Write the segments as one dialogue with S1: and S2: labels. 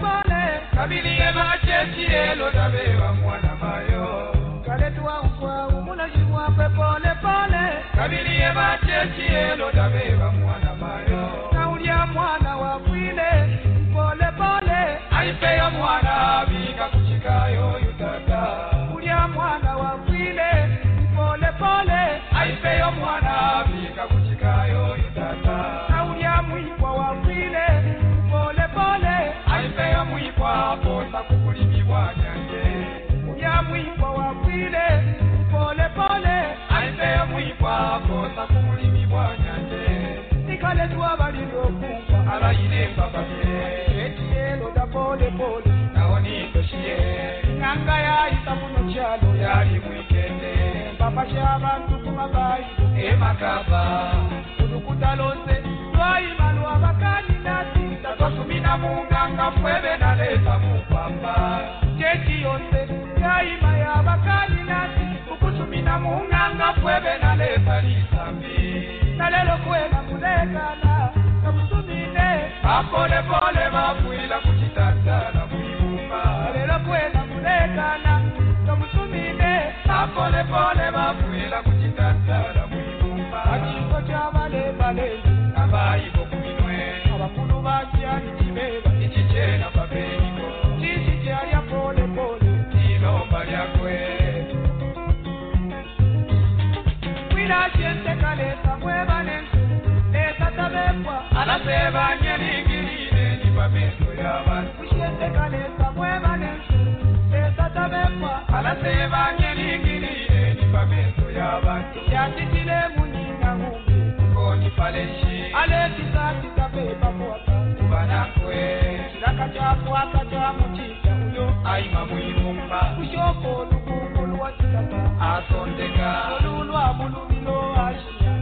S1: Pole. Kabiliye bacheki elo mwana pole kabiliye bacheki elo dabeba mwana mayo naulya mwana wafwile pole pole aipeyo mwana bika kuchikayo yutata ulya mwana wafwile pole pole aipeyo mwana bika kuchikayo yutata naulya mwikwa wafwile pole pole aipeyo mwikwa posa kukulimibwa nyanje ulya mwikwa pole aipeyo mwikwa posa kukulimibwa nyanje ikale twabalile okumva abayine mbababye etiyelo da pole pole nawo nitoshiye nganga ukusumina munganga fwebe naleta lisambi nalelo kwena mulekana namusumine apole pole bafwila kuchitatala mwibumba nalelo kwena mulekana namusumine apole pole bafwila kuchitatala mwibumba achiko chabalebale abayibo kwinakyente leta mweba nensu leta tabekwa alasebanye lingirire niba meso y'abantu kukyente leta mweba nensu leta tabekwa alasebanye lingirire niba meso y'abantu yakitile munyinga ngumbi ngoni paleshi alekisakisa pepa mwaka kubanakwe kiraka kyakwaka kyamukika uyo ayima mwirumba kushoko olukungu lwakitaka asondeka. Olulwa mulumilo ashiya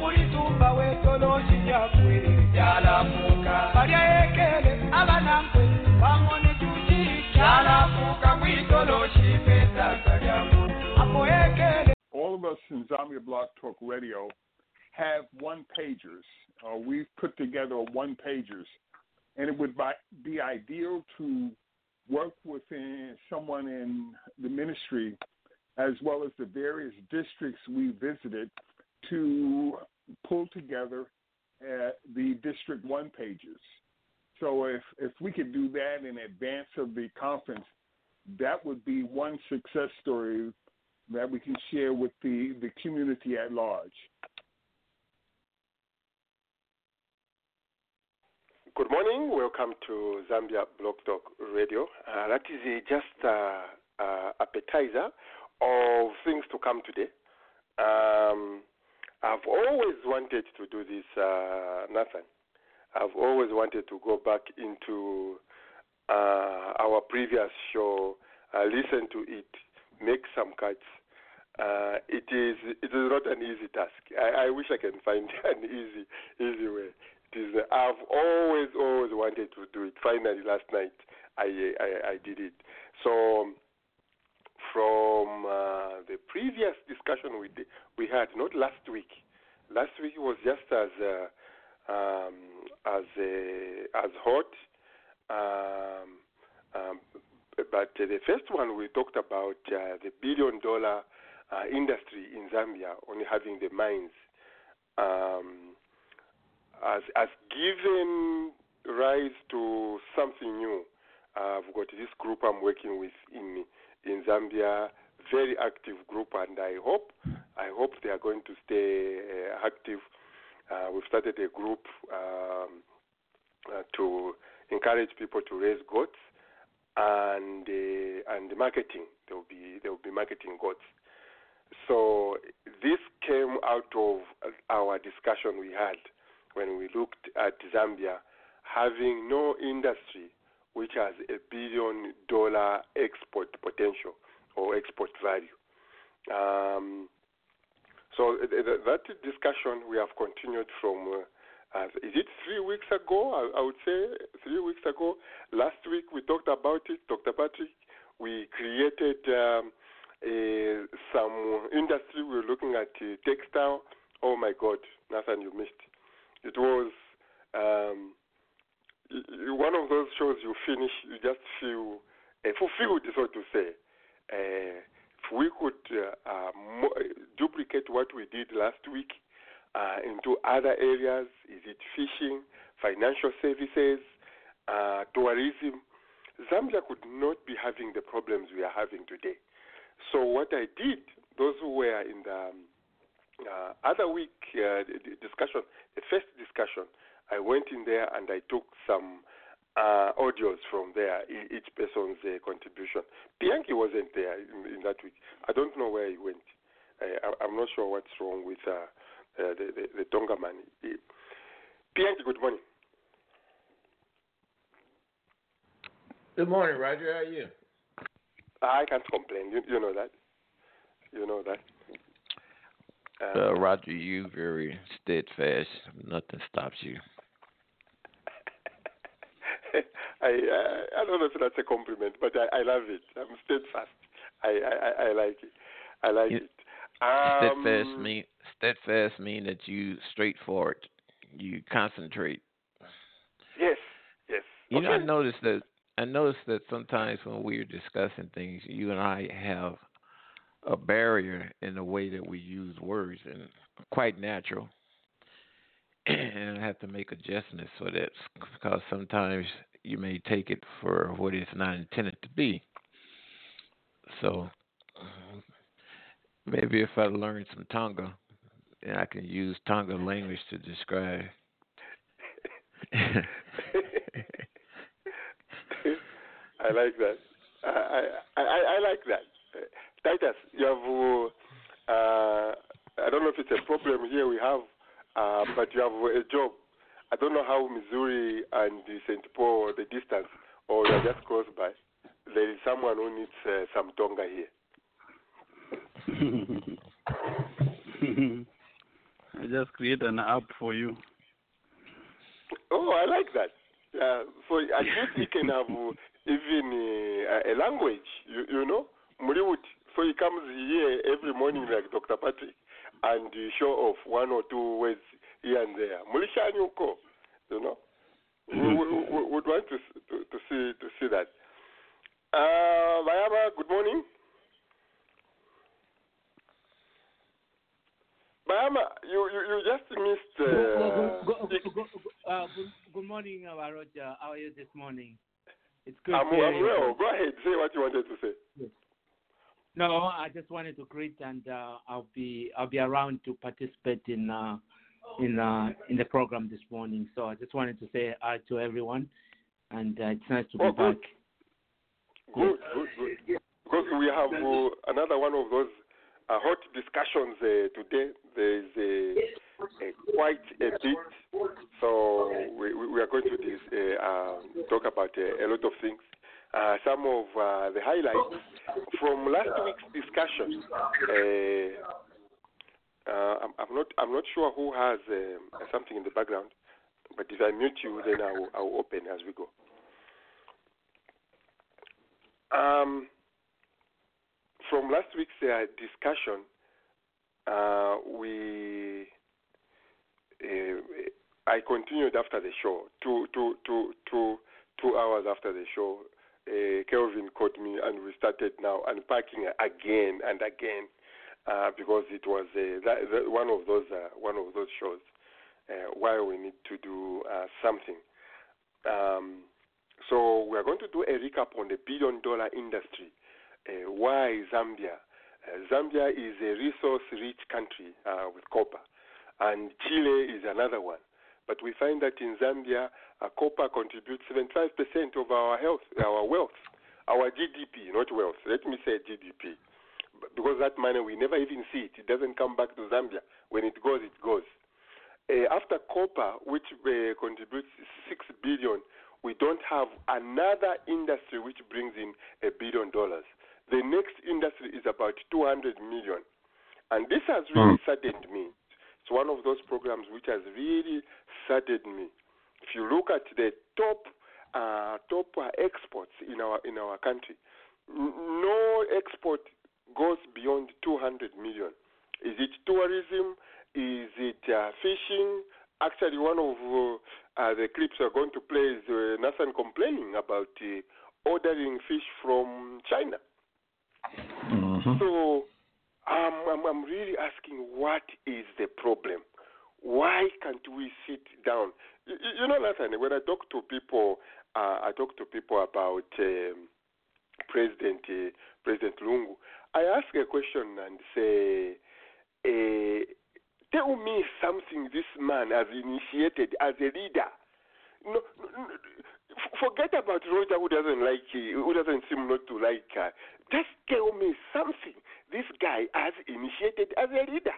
S1: mulitumba wetoloshi lyakwere lyalafuka balya ekele abanankwe bamone juji lyalafuka mwitoloshi petaka lya apo ekele.
S2: All of us in Zambia Blog Talk Radio have one pagers. Uh, we've put together one pagers, and it would bi- be ideal to work within someone in the ministry as well as the various districts we visited to pull together uh, the District 1 pages. So if, if we could do that in advance of the conference, that would be one success story that we can share with the, the community at large.
S3: Good morning. Welcome to Zambia Blog Talk Radio. Uh, that is a, just uh, appetizer of things to come today. Um, I've always wanted to do this, uh, Nathan. I've always wanted to go back into uh, our previous show, uh, listen to it, make some cuts. Uh, it is it is not an easy task. I, I wish I can find an easy easy way. It is. I've always always wanted to do it. Finally, last night I I, I did it. So from uh, the previous discussion we did, we had not last week. Last week was just as uh, um, as uh, as hot. Um, um, but the first one we talked about uh, the billion dollar uh, industry in Zambia, only having the mines, um, has, has given rise to something new. I've got this group I'm working with in in Zambia, very active group, and I hope I hope they are going to stay uh, active. Uh, we've started a group um, uh, to encourage people to raise goats and and marketing. There will be there will be marketing goats. So this came out of our discussion we had when we looked at Zambia having no industry which has a billion dollar export potential or export value. Um, so that discussion we have continued from, uh, is it three weeks ago? I, I, would say three weeks ago. Last week we talked about it, Dr. Patrick. We created um, a, some industry. We were looking at uh, textile. Oh my God, Nathan, you missed. It was um, one of those shows you finish, you just feel uh, fulfilled, so to say. Uh, if we could uh, uh, mo- duplicate what we did last week uh, into other areas, is it fishing, financial services, uh, tourism, Zambia could not be having the problems we are having today. So what I did, those who were in the um, other week discussion, the first discussion, I went in there and I took some uh, audios from there, each person's uh, contribution. Pianki wasn't there in, in, that week. I don't know where he went. I, am not sure what's wrong with uh, uh, the, the, the, Tonga man. Pianki, good morning.
S4: Good morning, Roger. How are you?
S3: I can't complain. You, you know that. You know that.
S4: Uh, Roger, you very steadfast. Nothing stops you.
S3: I uh, I don't know if that's a compliment, but I, I love it. I'm steadfast. I I, I like it. I like you, it.
S4: Um, steadfast mean steadfast mean that you straightforward. You concentrate.
S3: Yes. Yes.
S4: You
S3: okay.
S4: know, I noticed that I noticed that sometimes when we're discussing things, you and I have a barrier in the way that we use words, and quite natural. And I have to make adjustments for that because sometimes you may take it for what it's not intended to be. So maybe if I learn some Tonga, and I can use Tonga language to describe.
S3: I like that. I, I I like that. Titus, you have. Uh, I don't know if it's a problem here we have, uh, but you have a job I don't know how Missouri and St. Paul, the distance, or you're just close by. There is someone who needs uh, some Tonga
S5: here. I just create an app for you.
S3: Oh, I like that. Uh, so at least you can have even uh, a language, you, you know, Muriwut. So he comes here every morning like Dr. Patrick and show off one or two words here and there. Mulishani uko, you know. we, we, would want to, to, to see to see that. Uh, Bayama, good morning. Bayama, you, you, you just missed. Uh,
S6: good, good, good, uh, good, morning, uh, Roger. How are you this morning? It's good.
S3: I'm, I'm well. Go ahead. Say what you wanted to say.
S6: Yes. No, I just wanted to greet, and uh, I'll be I'll be around to participate in uh, in uh, in the program this morning. So I just wanted to say hi to everyone, and uh, it's nice to be
S3: oh,
S6: back.
S3: Good, good, good. Because we have uh, another one of those uh, hot discussions uh, today. There is a, quite a bit, so we, we are going to this, uh, um, talk about uh, a lot of things. Uh, some of the highlights from last week's discussion. Uh, I'm, I'm, not. I'm not sure who has um, something in the background, but if I mute you, then I will, I will open as we go. Um, from last week's uh, discussion, uh, we uh, I continued after the show. Two, two, two, two, two hours after the show, uh, Kelvin called me, and we started now unpacking again and again uh, because it was uh, that, that one of those uh, one of those shows uh, why we need to do uh, something. Um, so we are going to do a recap on the billion dollar industry. Uh, why Zambia? Zambia is a resource-rich country with copper, and Chile is another one. But we find that in Zambia, copper contributes 75% of our health, our wealth, our GDP, not wealth. Let me say GDP because that money we never even see it. It doesn't come back to Zambia. When it goes, it goes. Uh, after copper, which uh, contributes six billion, we don't have another industry which brings in a billion dollars. The next industry is about 200 million. And this has really
S7: Hmm.
S3: saddened me. It's one of those programs which has really saddened me. If you look at the top uh, top uh, exports in our in our country, n- no export goes beyond 200 million. Is it tourism? Is it uh, fishing? Actually, one of uh, uh, the clips we're going to play is uh, Nathan complaining about uh, ordering fish from China.
S7: Mhm.
S3: So um, I'm, I'm really asking what is the problem? Why can't we sit down? You, you know, Nathan, when I talk to people, uh, I talk to people about um, President uh, President Lungu. I ask a question and say, uh, tell me something this man has initiated as a leader. No, no, forget about Roger who doesn't like uh, who doesn't seem not to like her. Just tell me something this guy has initiated as a leader.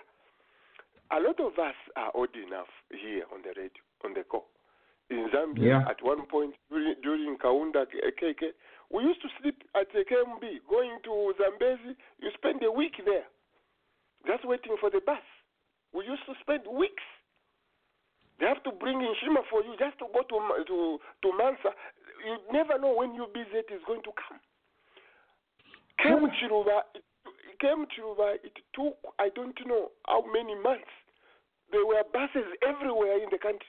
S3: A lot of us are old enough here on the radio, on the call. In Zambia,
S7: Yeah.
S3: at one point during, during Kaunda KK, we used to sleep at the KMB. Going to Zambezi, you spend a week there, just waiting for the bus. We used to spend weeks. They have to bring in nshima for you just to go to to to Mansa. You never know when your visit is going to come. Came Chiluba, it came Chiluba. It took I don't know how many months. There were buses everywhere in the country.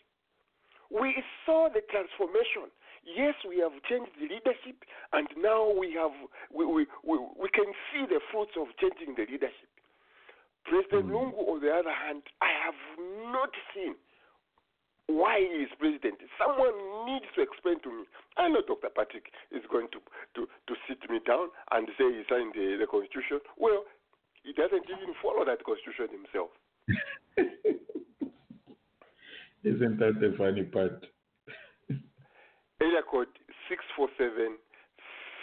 S3: We saw the transformation. Yes, we have changed the leadership, and now we have we, we, we, we can see the fruits of changing the leadership. President hmm. Lungu, on the other hand, I have not seen why he is president. Someone needs to explain to me. I know Dr. Patrick is going to, to, to sit me down and say he signed the, the constitution. Well, he doesn't even follow that constitution himself.
S7: Isn't that the funny part?
S3: Area code 647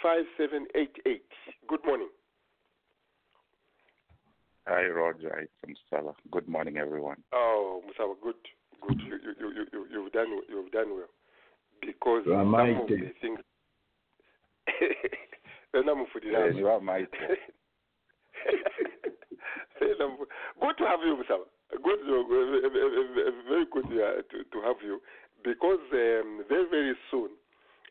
S3: 5788. Good morning.
S8: Hi, Roger. It's Msala. Good morning, everyone.
S3: Oh, Musawa, good, good. You, you, you, you, you've done, you've done well. Because
S7: You are
S3: some of
S7: mighty.
S3: the things.
S8: Yes, you are mighty.
S3: Good to have you, Musawa. Good, uh, uh, uh, uh, very good uh, to, to have you. Because um, very, very soon,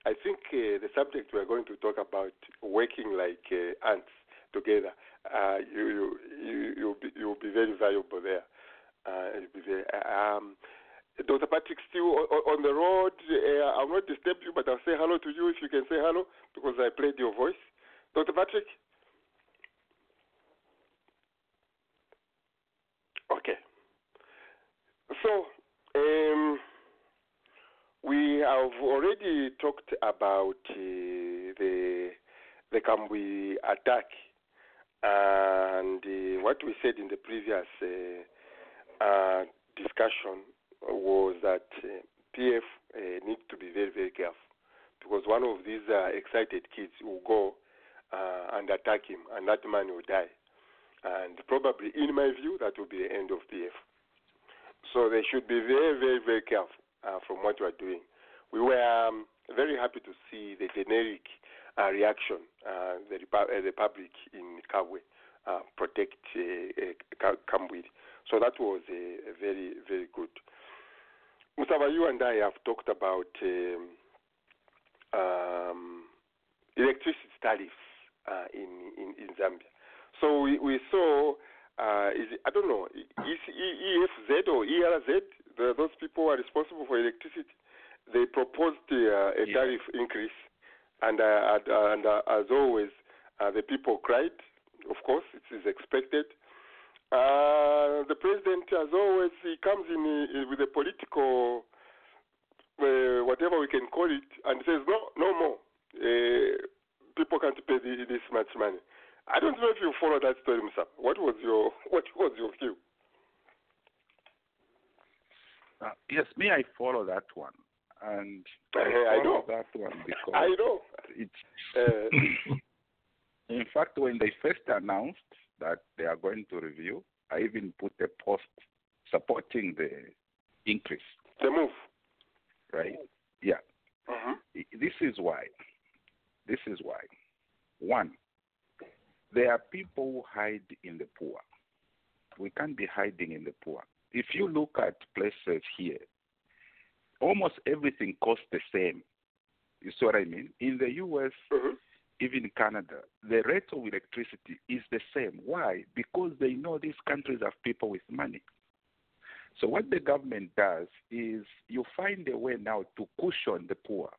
S3: I think uh, the subject we are going to talk about, working like uh, ants together, uh, you, you, you, you'll, be, you'll be very valuable there. Uh, you'll be very, um, Dr. Patrick, still on, the road. Uh, I'll not disturb you, but I'll say hello to you if you can say hello because I played your voice. Dr. Patrick? Okay. So, um, we have already talked about uh, the the Kambwi attack and uh, what we said in the previous uh, uh, discussion was that uh, PF uh, needs to be very, very careful because one of these uh, excited kids will go and attack him, and that man will die. And probably, in my view, that will be the end of PF. So they should be very, very, very careful from what we are doing. We were um, very happy to see the generic uh, reaction uh, the, Repu- uh, the public in Kabwe protect uh, So that was uh, very, very good. Mustafa, you and I have talked about um, um, electricity tariffs uh, in, in, in Zambia. So we, we saw, uh, is I don't know, is EFZ or ERZ, the, those people who are responsible for electricity, they proposed uh, a
S8: Yeah.
S3: tariff increase. And, uh, and, uh, and uh, as always, uh, the people cried. Of course, it is expected. Uh, the president, as always, he comes in uh, with a political, uh, whatever we can call it, and says, no, no more. Uh, people can't pay the, this much money. I don't know if you follow that story, Musa. What was your what was your view?
S8: Uh, yes, me, I follow that one. And I
S3: I
S8: follow
S3: know.
S8: that one because
S3: I know.
S8: it's,
S3: Uh,
S8: in fact, when they first announced that they are going to review, I even put a post supporting the increase,
S3: the move.
S8: right? Yeah.
S3: Uh-huh.
S8: This is why. This is why. One, there are people who hide in the poor. We can't be hiding in the poor. If you look at places here, almost everything costs the same. You see what I mean? In the U.S.,
S3: Mhm.
S8: Even Canada, the rate of electricity is the same. Why? Because they know these countries have people with money. So what the government does is you find a way now to cushion the poor.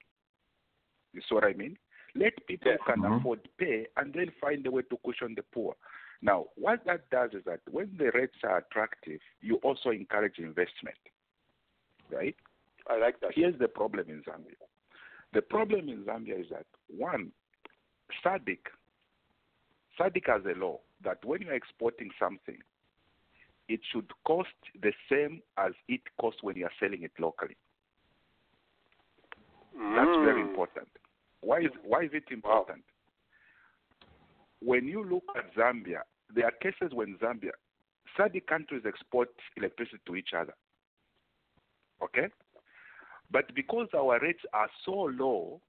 S8: You see what I mean? Let people who can
S7: Mhm.
S8: afford pay and then find a way to cushion the poor. Now, what that does is that when the rates are attractive, you also encourage investment. Right?
S3: I like that.
S8: Here's the problem in Zambia. The problem in Zambia is that one, SADC, SADC has a law that when you're exporting something, it should cost the same as it costs when you're selling it locally. That's very
S3: Mm.
S8: important. Why is why is it important? When you look at Zambia, there are cases when Zambia, SADC countries export electricity to each other. Okay? But because our rates are so low,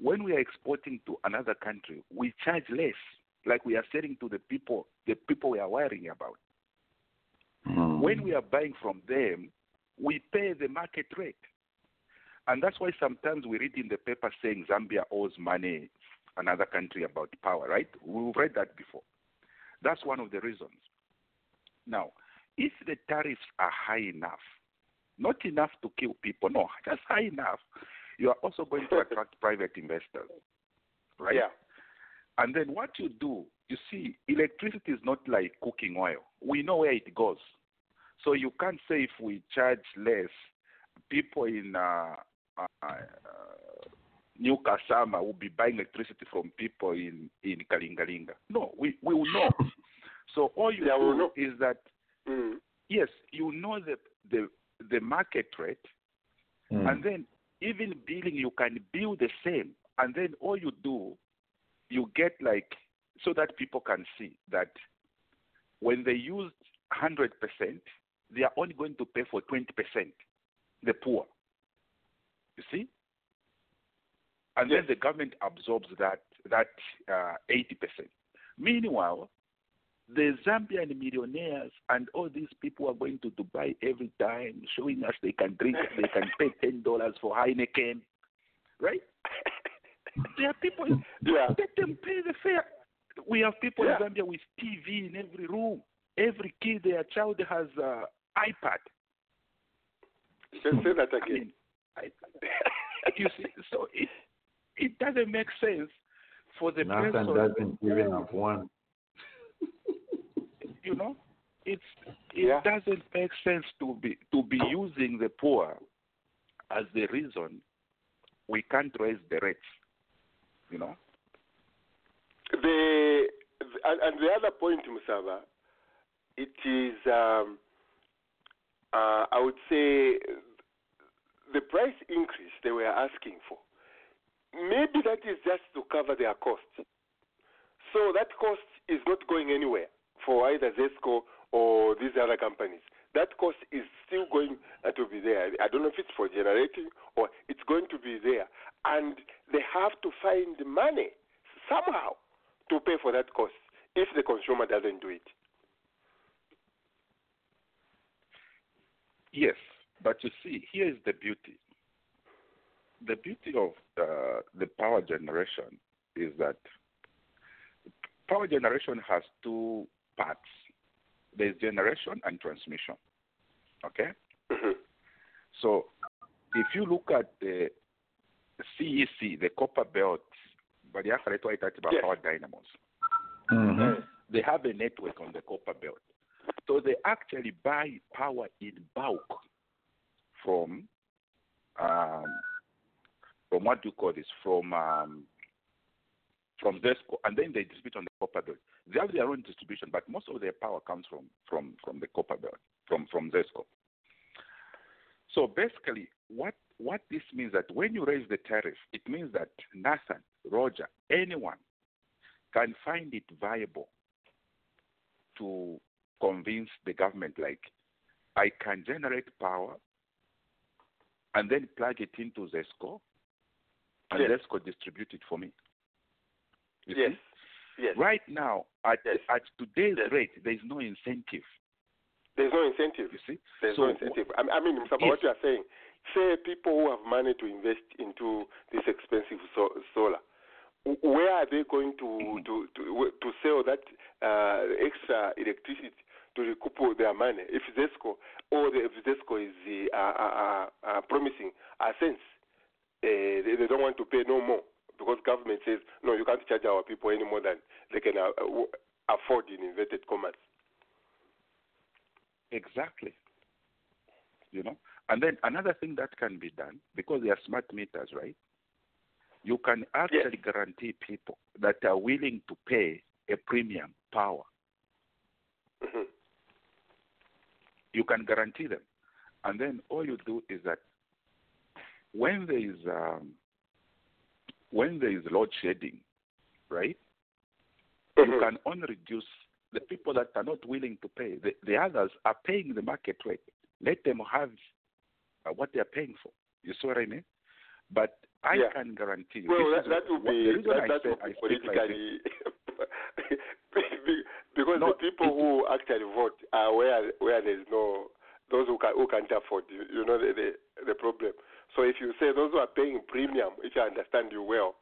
S8: when we are exporting to another country, we charge less, like we are selling to the people, the people we are worrying about.
S7: Mm.
S8: When we are buying from them, we pay the market rate. And that's why sometimes we read in the paper saying Zambia owes money another country about power, right? We've read that before. That's one of the reasons. Now, if the tariffs are high enough, not enough to kill people, no, just high enough, you are also going to attract private investors, right?
S3: Yeah.
S8: And then what you do, you see, electricity is not like cooking oil. We know where it goes. So you can't say if we charge less, people in uh, uh, uh, New Kasama will be buying electricity from people in, in Kalingalinga. No, we, we will know. So all you
S3: Yeah, we'll
S8: do
S3: know.
S8: is that,
S3: Mm.
S8: yes, you know the, the, the market rate,
S7: Mm.
S8: and then even billing you can bill the same and then all you do you get like so that people can see that when they use 100% they are only going to pay for 20% the poor. You see? And
S3: Yes.
S8: then the government absorbs that that uh, 80% meanwhile the Zambian millionaires and all these people are going to Dubai every time, showing us they can drink, they can pay ten dollars for Heineken, right? There are people.
S3: Yeah.
S8: Let them pay the fare. We have people
S3: Yeah.
S8: in Zambia with TV in every room. Every kid, their child has uh, iPad.
S3: Say, say that
S8: I
S3: again.
S8: mean, I, you see, so it it doesn't make sense for the
S7: Nathan
S8: person
S7: doesn't even have one.
S8: you know it's it
S3: Yeah.
S8: doesn't make sense to be to be using the poor as the reason we can't raise the rates you know
S3: the and, and the other point, Musaba, it is um, uh, I would say the price increase they were asking for. Maybe that is just to cover their costs. So that cost is not going anywhere for either Zesco or these other companies. That cost is still going uh, to be there. I don't know if it's for generating or it's going to be there. And they have to find money somehow to pay for that cost if the consumer doesn't do it.
S8: yes but you see here is the beauty the beauty of uh, the power generation is that power generation has two parts there's generation and transmission okay
S3: Mhm.
S8: So if you look at the CEC, the copper belt, but yeah, I talked about
S3: Yes.
S8: power dynamos.
S7: Mm-hmm.
S8: They have a network on the copper belt. So they actually buy power in bulk from um, from what do you call this? From um, from Zesco, and then they distribute on the copper belt. They have their own distribution, but most of their power comes from from from the copper belt, from from Zesco. So basically, what what this means that when you raise the tariff, it means that Nathan, Roger, anyone can find it viable to convince the government, like, I can generate power and then plug it into Zesco, and
S3: Yes.
S8: Zesco distribute it for me. You
S3: Yes.
S8: see?
S3: Yes.
S8: Right now, at
S3: Yes.
S8: at today's
S3: Yes.
S8: rate, there is no incentive.
S3: There's no incentive.
S8: You see,
S3: There's
S8: so
S3: no incentive. I I mean, Mr.
S8: if-
S3: what you are saying, say people who have money to invest into this expensive so- solar, where are they going to
S8: Mhm.
S3: to to, to sell that uh, extra electricity to recoup their money? If Zesco or the, if Zesco is uh, uh, uh, uh, promising a sense, uh, they, they don't want to pay no more because government says no, you can't charge our people any more than they can uh, uh, afford in inverted commas.
S8: Exactly. You know, and then another thing that can be done because they are smart meters, right? You can actually guarantee people that are willing to pay a premium power.
S3: Mhm.
S8: You can guarantee them, and then all you do is that when there is um, when there is load shedding, right? You
S3: Mhm.
S8: can only reduce the people that are not willing to pay. The, the others are paying the market rate. Let them have uh, what they are paying for. You see what I mean? But I
S3: Yeah.
S8: can guarantee you.
S3: Well, that, that would be that, that would be
S8: speak like
S3: politically because
S8: No,
S3: the people who actually vote are where where there's no those who can who can't afford you, you know the, the the problem. So if you say those who are paying premium, if I understand you well,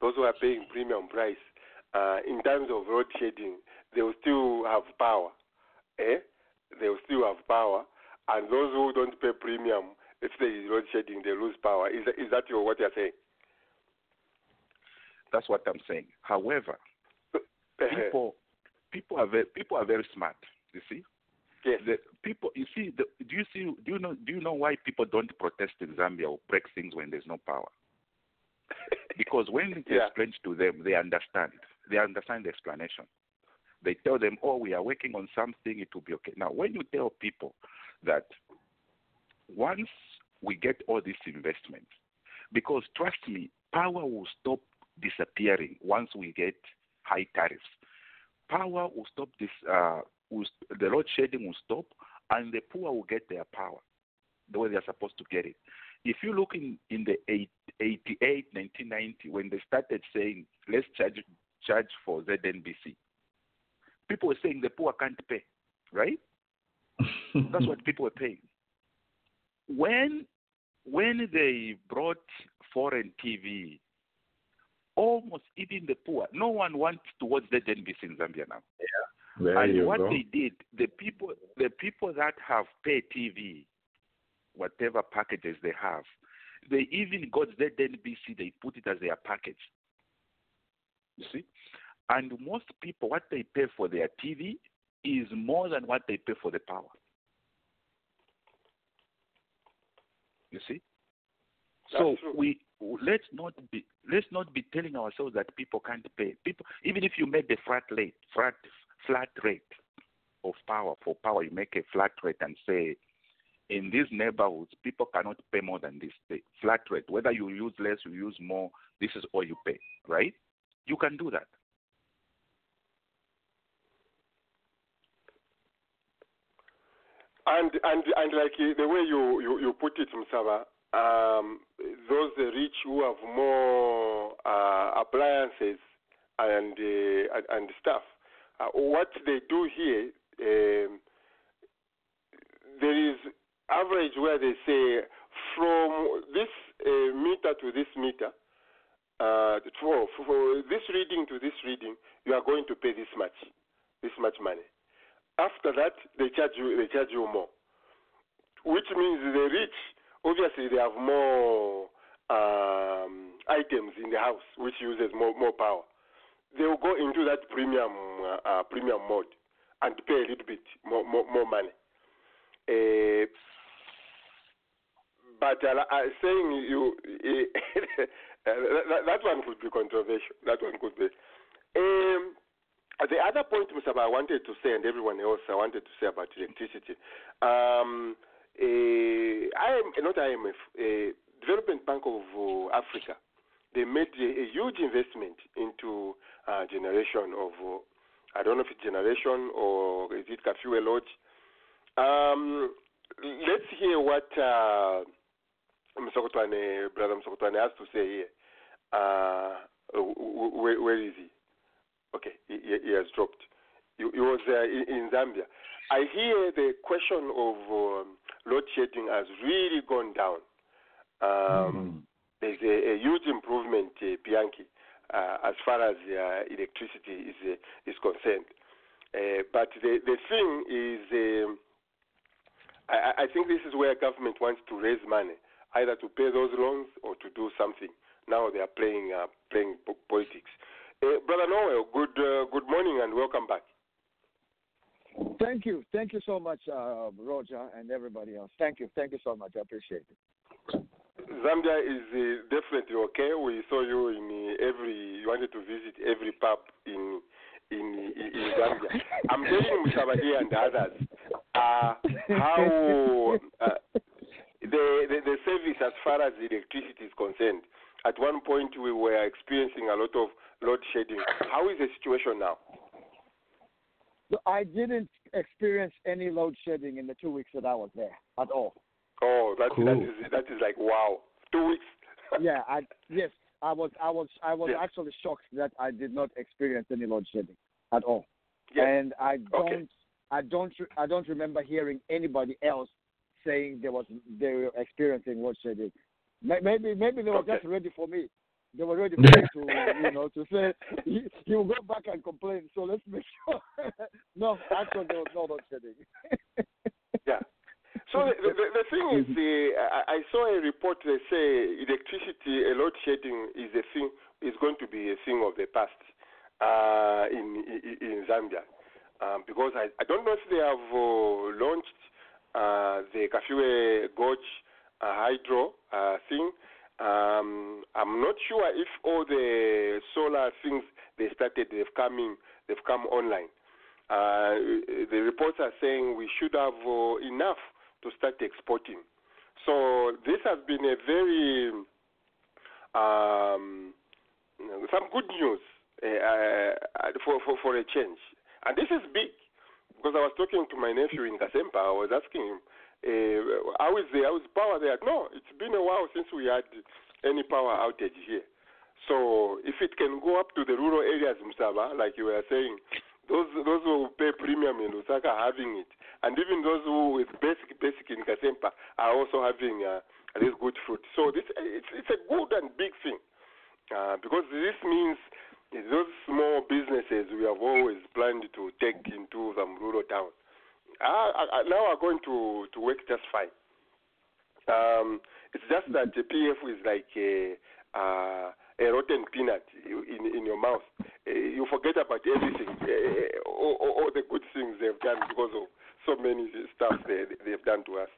S3: those who are paying premium price uh, in terms of load shedding, they will still have power, eh? They will still have power, and those who don't pay premium, if there is load shedding, they lose power. Is that, is that your, what you're saying?
S8: That's what I'm saying. However, people people are very people are very smart. You see,
S3: yes.
S8: the people you see. The, do you see? Do you know? Do you know why people don't protest in Zambia or break things when there's no power? Because when it is
S3: Yeah.
S8: explained to them, they understand. They understand the explanation. They tell them, "Oh, we are working on something. It will be okay." Now, when you tell people that once we get all these investments, because trust me, power will stop disappearing once we get high tariffs. Power will stop this. Uh, will, the load shedding will stop, and the poor will get their power the way they are supposed to get it. If you look in, in the eight, 88, 1990, when they started saying, let's charge, charge for ZNBC, people were saying the poor can't pay, right? That's what people were paying. When, when they brought foreign TV, almost even the poor, no one wants to watch ZNBC in Zambia now.
S7: There
S8: and
S7: you
S8: what
S7: go.
S8: they did, the people, the people that have pay TV, whatever packages they have, they even got ZNBC. They put it as their package. You see, and most people, what they pay for their TV is more than what they pay for the power. You see, so
S3: true.
S8: we let's not be let's not be telling ourselves that people can't pay. People, even if you make the flat rate, flat flat rate of power for power, you make a flat rate and say, in these neighborhoods, people cannot pay more than this. The flat rate, whether you use less, you use more, this is all you pay, right? You can do that.
S3: And and and like uh, the way you you, you put it, Msaba, um, those rich who have more uh, appliances and uh, and stuff, uh, what they do here, um, there is average where they say from this uh, meter to this meter, uh, for, for this reading to this reading, you are going to pay this much, this much money. After that, they charge you. They charge you more, which means the rich obviously they have more um, items in the house, which uses more more power. They will go into that premium uh, uh, premium mode and pay a little bit more more, more money. Uh, but uh, uh, saying you uh, that, that one could be controversial. That one could be. Um, the other point, Musaba, I wanted to say, and everyone else, I wanted to say about electricity. Um, uh, I am not IMF, uh, Development Bank of Africa. They made a, a huge investment into uh, generation of, uh, I don't know if it's generation or is it fuel lodge. Um, let's hear what uh, Msokotwane, Brother Msokotwane has to say here. Uh, where, where is he? Okay, he, he has dropped. He, was uh, in, Zambia. I hear the question of um, load shedding has really gone down. Um, mm. There's a, a, huge improvement, uh, Bianchi, uh, as far as uh, electricity is uh, is concerned. Uh, but the the thing is, um, I, I think this is where government wants to raise money, either to pay those loans or to do something. Now they are playing uh, playing politics. Uh, Brother Noel, good uh, good morning and welcome back.
S9: Thank you, thank you so much, uh, Roger, and everybody else. Thank you, thank you so much. I appreciate it.
S3: Zambia is uh, definitely okay. We saw you in uh, every. You wanted to visit every pub in in in, Zambia. I'm telling Musabadi and others uh, how uh, the, the the service as far as electricity is concerned. At one point, we were experiencing a lot of load shedding. How is the situation now?
S9: I didn't experience any load shedding in the two weeks that I was there at all.
S3: Oh, that cool. that is that is like wow, two weeks.
S9: yeah, I yes, I was I was I was yeah. actually shocked that I did not experience any load shedding at all. Yeah. And I don't
S3: okay.
S9: I don't I don't remember hearing anybody else saying there was they were experiencing load shedding. Maybe maybe they were
S3: okay.
S9: just ready for me. They were ready for me to you know to say he, he will go back and complain. So let's make sure. no, actually there was no load shedding.
S3: yeah. So the, the, the thing is, the, I, I saw a report that say electricity, a load shedding is a thing is going to be a thing of the past uh, in, in, in Zambia, um, because I, I don't know if they have uh, launched uh, the Kafue Gorge uh, hydro uh, thing. Um, I'm not sure if all the solar things they started they've come in, they've come online. Uh, the reports are saying we should have uh, enough to start exporting. So this has been a very um, some good news uh, for, for for a change, and this is big because I was talking to my nephew in Kasempa. I was asking him, uh, "How is the how is power there?" No, it's been a while since we had any power outage here. So if it can go up to the rural areas, Musaba, like you were saying, those those who pay premium in Lusaka are having it. And even those who with basic basic in Kasempa are also having uh, this good fruit. So this it's, it's a good and big thing uh, because this means those small businesses we have always planned to take into some rural towns are, are now are going to to work just fine. Um, it's just that the PF is like a, uh, a rotten peanut in in your mouth. Uh, you forget about everything, uh, all, all the good things they've done because of so many stuff they, they've done to us.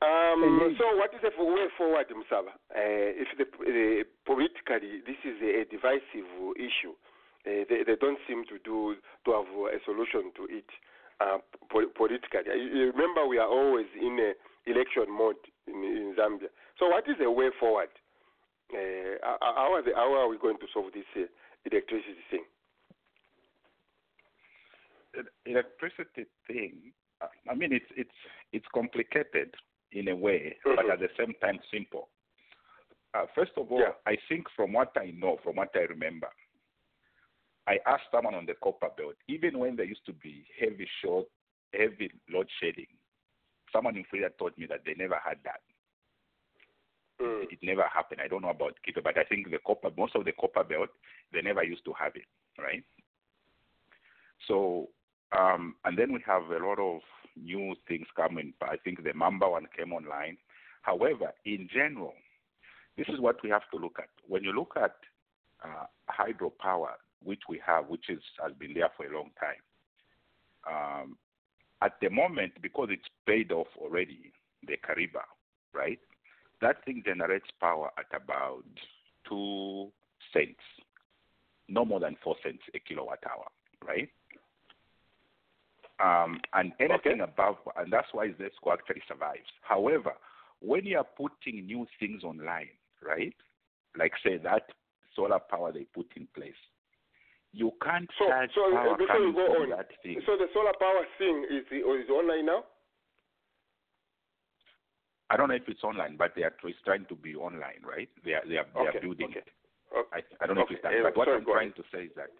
S3: Um, so, what is the way forward, Musaba? Uh, if the, uh, politically this is a, divisive issue, uh, they, they, don't seem to do to have a solution to it uh, politically. You remember, we are always in a election mode in, in Zambia. So, what is the way forward? Uh, how, are the, how are we going to solve this uh, electricity thing?
S8: electricity thing, I mean, it's it's it's complicated in a way, but
S3: Mm-hmm.
S8: at the same time simple. Uh, first of all,
S3: Yeah.
S8: I think from what I know, from what I remember, I asked someone on the copper belt, even when there used to be heavy short, heavy load shedding, someone in Frida told me that they never had that.
S3: Mm.
S8: It never happened. I don't know about Kipe, but I think the copper, most of the copper belt, they never used to have it, right? So, um, and then we have a lot of new things coming. I think the Maamba one came online. However, in general, this is what we have to look at. When you look at uh, hydropower, which we have, which is has been there for a long time, um, at the moment, because it's paid off already, the Kariba, right? That thing generates power at about two cents, no more than four cents a kilowatt hour, right? Um, and anything above, and that's why Zesco actually survives. However, when you are putting new things online, right? Like say that solar power they put in place, you can't
S3: So,
S8: charge
S3: so
S8: power
S3: before you go on,
S8: that thing.
S3: so the solar power thing is is online now.
S8: I don't know if it's online, but they are trying to be online, right? They are they are, they
S3: Okay,
S8: are building
S3: okay.
S8: it. I, I don't know if it's that, but what
S3: sorry,
S8: I'm trying to say is that,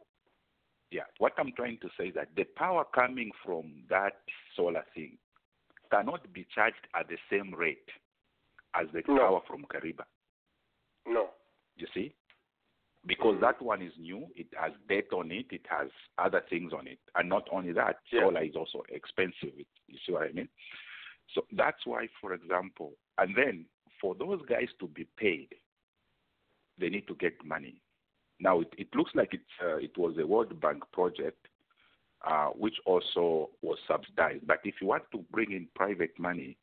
S8: yeah, what I'm trying to say is that the power coming from that solar thing cannot be charged at the same rate as the
S3: No.
S8: power from Kariba.
S3: No.
S8: You see? Because
S3: Mhm.
S8: that one is new, it has debt on it, it has other things on it. And not only that,
S3: Yeah.
S8: solar is also expensive. You see what I mean? So that's why, for example, and then for those guys to be paid, they need to get money. Now, it, it looks like it's, uh, it was a World Bank project, uh, which also was subsidized. But if you want to bring in private money,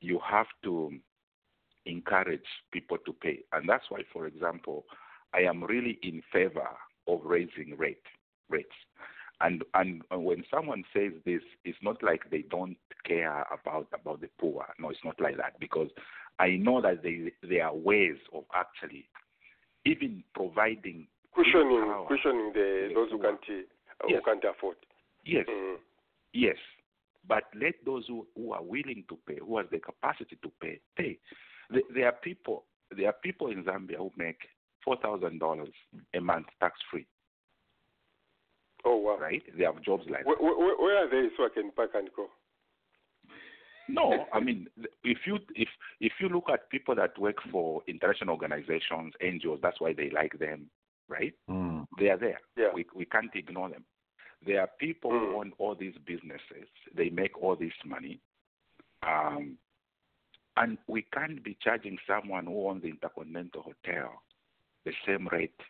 S8: you have to encourage people to pay. And that's why, for example, I am really in favor of raising rate rates. And and when someone says this, it's not like they don't care about about the poor. No, it's not like that because I know that they, there are ways of actually even providing
S3: Cushioning, cushioning the
S8: the
S3: those who can't uh,
S8: Yes.
S3: who can't afford.
S8: Yes,
S3: Mhm.
S8: yes. But let those who, who are willing to pay, who has the capacity to pay, pay. There, there are people. There are people in Zambia who make four thousand dollars a month tax free.
S3: Oh wow.
S8: Right? They have jobs like
S3: Where, where, where are they so I can pack and go?
S8: No, I mean, if you if if you look at people that work for international organizations, NGOs, that's why they like them, right?
S7: Mm.
S8: They are there.
S3: Yeah.
S8: We we can't ignore them. There are people
S3: Mm.
S8: who own all these businesses. They make all this money, um, and we can't be charging someone who owns the Intercontinental Hotel the same rate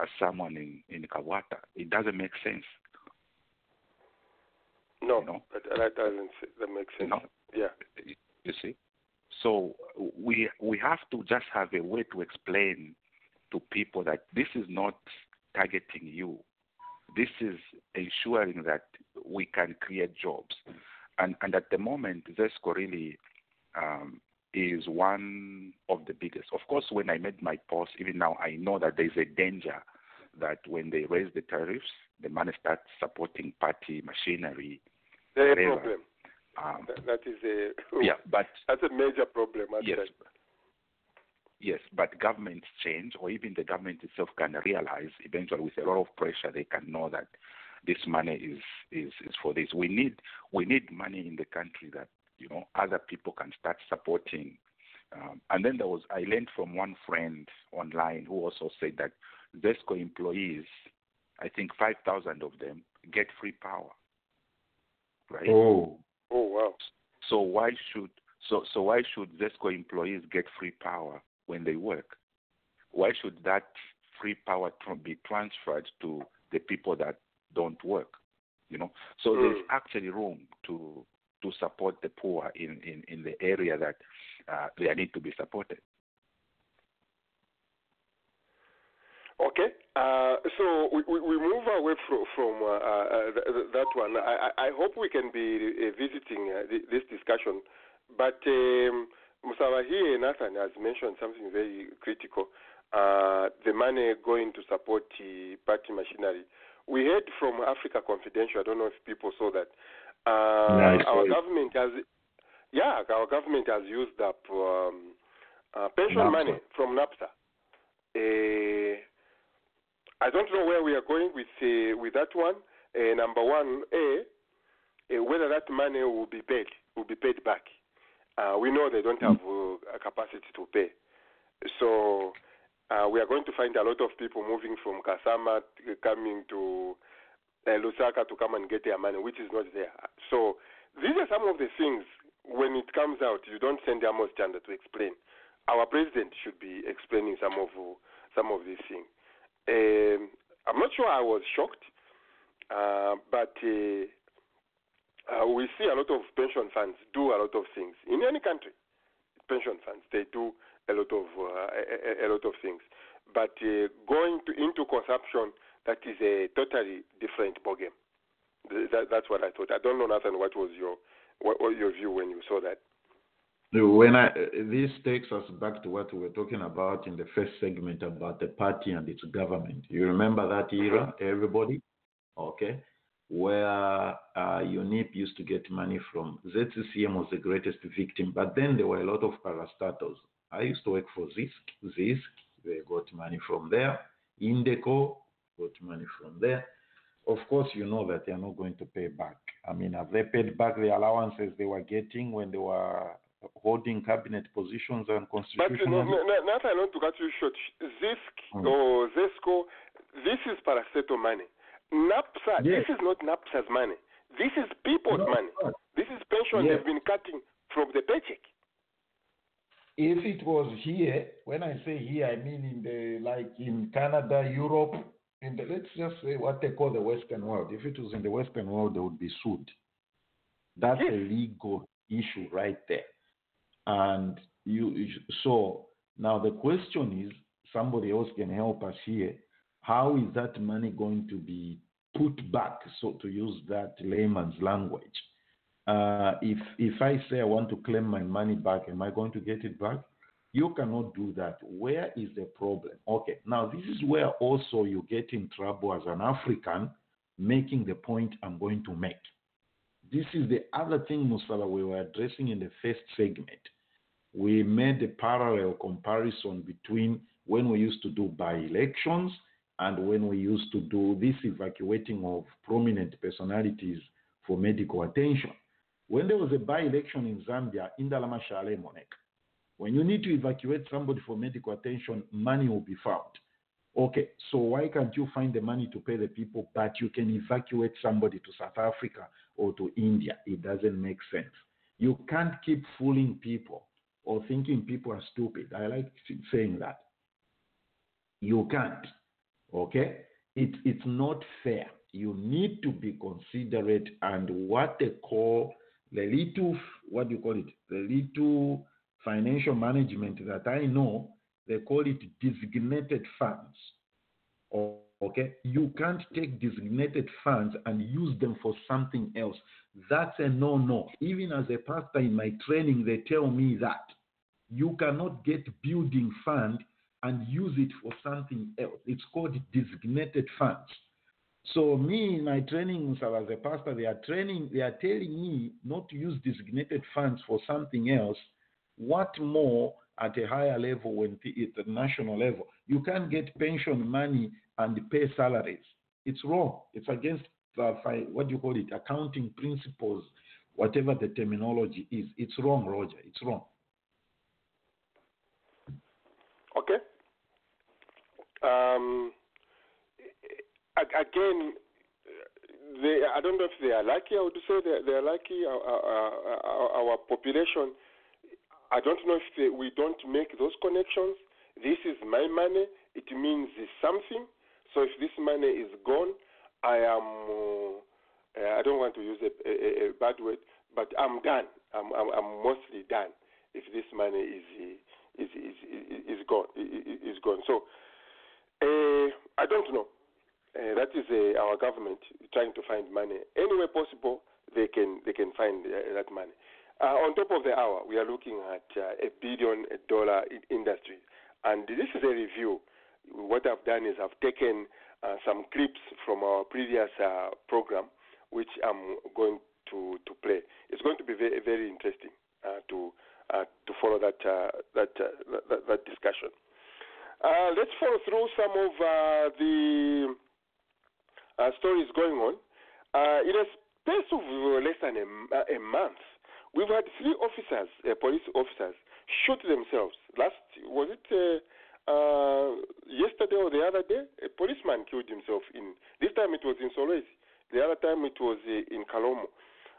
S8: as someone in in Kawata. It doesn't make sense.
S3: No,
S8: You know?
S3: that, that doesn't that makes sense.
S8: No.
S3: Yeah.
S8: you see. So we we have to just have a way to explain to people that this is not targeting you. This is ensuring that we can create jobs. And and at the moment, Zesco really um, is one of the biggest. Of course, when I made my post, even now I know that there's a danger that when they raise the tariffs, the money starts supporting party machinery.
S3: There's a problem.
S8: Um,
S3: That, that is a
S8: yeah, but
S3: that's a major problem.
S8: Yes. Yes, but governments change, or even the government itself can realize eventually, with a lot of pressure, they can know that this money is is, is for this. We need we need money in the country that you know other people can start supporting. Um, and then there was I learned from one friend online who also said that Zesco employees, I think five thousand of them get free power. Right.
S7: Oh.
S3: Oh wow.
S8: So why should so so why should Zesco employees get free power when they work? Why should that free power tr- be transferred to the people that don't work? You know, so there's
S3: Mm.
S8: actually room to to support the poor in in, in the area that uh, they need to be supported.
S3: Okay, uh, so we, we, move away from, from uh, uh, th- that one. I, I hope we can be uh, visiting uh, th- this discussion. But um, Musawahi Nathan has mentioned something very critical the money going to support the party machinery. We heard from Africa Confidential, I don't know if people saw that. Uh,
S7: Yeah,
S3: our government has, yeah, our government has used up um, uh, pension
S7: NAPSA.
S3: money from NAPSA. Uh, I don't know where we are going with uh, with that one. Uh, number one, a uh, whether that money will be paid will be paid back. Uh, we know they don't have uh, a capacity to pay, so uh, we are going to find a lot of people moving from Kasama coming to uh, Lusaka to come and get their money, which is not there. So these are some of the things. When it comes out, you don't send the Amos Chanda to explain. Our president should be explaining some of some of these things. Um, I'm not sure I was shocked, uh, but uh, uh, we see a lot of pension funds do a lot of things in any country. Pension funds they do a lot of uh, a- a lot of things, but uh, going to, into consumption that is a totally different ballgame. That, that's what I thought. I don't know, Nathan. What was your what, what your view when you saw that?
S7: When I this takes us back to what we were talking about in the first segment about the party and its government. You remember that era, everybody, okay, where uh, UNIP used to get money from. ZCCM was the greatest victim, but then there were a lot of parastatals. I used to work for ZISC, ZISC, they got money from there. Indeco got money from there. Of course, you know that they are not going to pay back. I mean, have they paid back the allowances they were getting when they were holding cabinet positions and
S3: But
S7: constitutional?
S3: no, no, no, not I want to cut you short. ZISC
S7: Mm.
S3: or ZESCO, this is paraceto money. NAPSA,
S7: Yes.
S3: this is not NAPSA's money. This is people's
S7: No,
S3: money.
S7: but
S3: This is pension
S7: Yes.
S3: they've been cutting from the paycheck.
S7: If it was here, when I say here, I mean in the like in Canada, Europe, in the let's just say what they call the Western world. If it was in the Western world, they would be sued. That's a legal issue right there. And you you- so now the question is, somebody else can help us here. How is that money going to be put back? So to use that layman's language, uh, if if I say I want to claim my money back, am I going to get it back? You cannot do that. Where is the problem? Okay, now this is where also you get in trouble as an African, making the point I'm going to make. This is the other thing, Musala, we were addressing in the first segment. We made a parallel comparison between when we used to do by elections and when we used to do this evacuating of prominent personalities for medical attention. When there was a by election in Zambia, Indalama Shale Monek, when you need to evacuate somebody for medical attention, money will be found. Okay, so why can't you find the money to pay the people, but you can evacuate somebody to South Africa or to India? It doesn't make sense. You can't keep fooling people or thinking people are stupid. I like saying that. You can't. Okay? It, it's not fair. You need to be considerate and what they call the little, what do you call it? The little financial management that I know, they call it designated funds. Okay? You can't take designated funds and use them for something else. That's a no no. Even as a pastor in my training, they tell me that you cannot get building fund and use it for something else. It's called designated funds. So me in my training as a pastor, they are training, they are telling me not to use designated funds for something else. What more at a higher level when at the national level? You can't get pension money and pay salaries. It's wrong. It's against uh, fi- what do you call it? Accounting principles, whatever the terminology is. It's wrong, Roger. It's wrong.
S3: Okay. Um, again, they, I don't know if they are lucky. I would say they, they are lucky. Our, our, our, our population, I don't know if they, we don't make those connections. This is my money. It means something. So if this money is gone, I am. Uh, I don't want to use a, a, a bad word, but I'm done. I'm, I'm, I'm mostly done. If this money is is is is, is gone, is gone. So uh, I don't know. Uh, that is uh, our government trying to find money any way possible. They can they can find uh, that money. Uh, on top of the hour, we are looking at uh, a billion dollar industry, and this is a review. What I've done is I've taken uh, some clips from our previous uh, program, which I'm going to, to play. It's going to be very very interesting uh, to uh, to follow that uh, that, uh, that that discussion. Uh, let's follow through some of uh, the uh, stories going on. Uh, in a space of less than a, a month, we've had three officers, uh, police officers, shoot themselves. Last was it uh, uh, yesterday or the other day? A policeman killed himself. In this time it was in Solwezi. The other time it was uh, in Kalomo.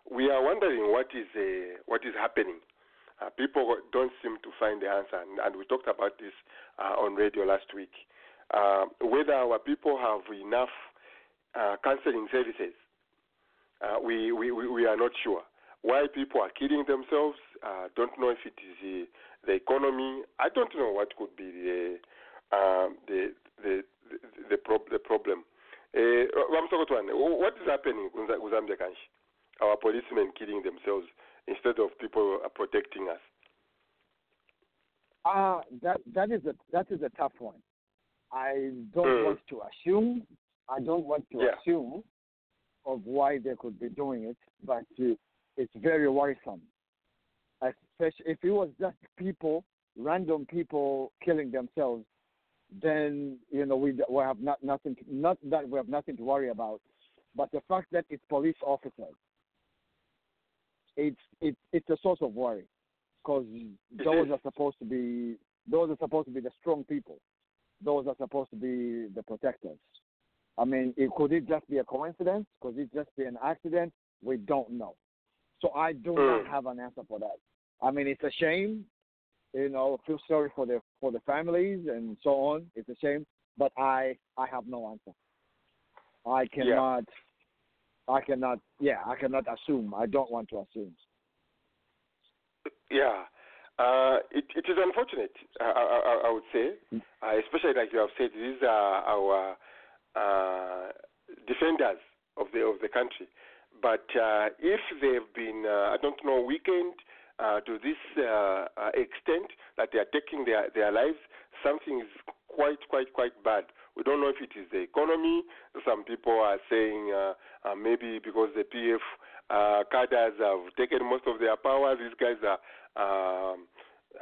S3: We are wondering what is uh, what is happening. People don't seem to find the answer, and, and we talked about this on radio last week. Whether our people have enough counseling services, we, we we are not sure. Why people are killing themselves, uh, don't know if it is the, the economy. I don't know what could be the um, the the the, the, prob- the problem. Uh, what is happening in Zambia Kanshi? Our policemen killing themselves instead of people uh, protecting us.
S9: Ah, that that is a that is a tough one. I don't
S3: Mm.
S9: want to assume. I don't want to
S3: Yeah.
S9: assume of why they could be doing it, but uh, it's very worrisome. Especially if it was just people, random people killing themselves, then you know we we have not nothing not that we have nothing to worry about, but the fact that it's police officers, it's it's it's a source of worry, because mm. those are supposed to be those are supposed to be the strong people, those are supposed to be the protectors. I mean, it, could it just be a coincidence? Could it just be an accident? We don't know. So I do not have an answer for that. I mean, it's a shame. You know, feel sorry for the for the families and so on. It's a shame, but I I have no answer. I cannot. I cannot. Yeah, I cannot assume. I don't want to assume.
S3: Yeah. Uh, it, it is unfortunate, I, I, I would say, uh, especially like you have said, these are our uh, defenders of the of the country. But uh, if they've been, uh, I don't know, weakened uh, to this uh, extent that they are taking their their lives, something is quite quite quite bad. We don't know if it is the economy. Some people are saying maybe because the PF uh, cadres have taken most of their power, these guys are, um,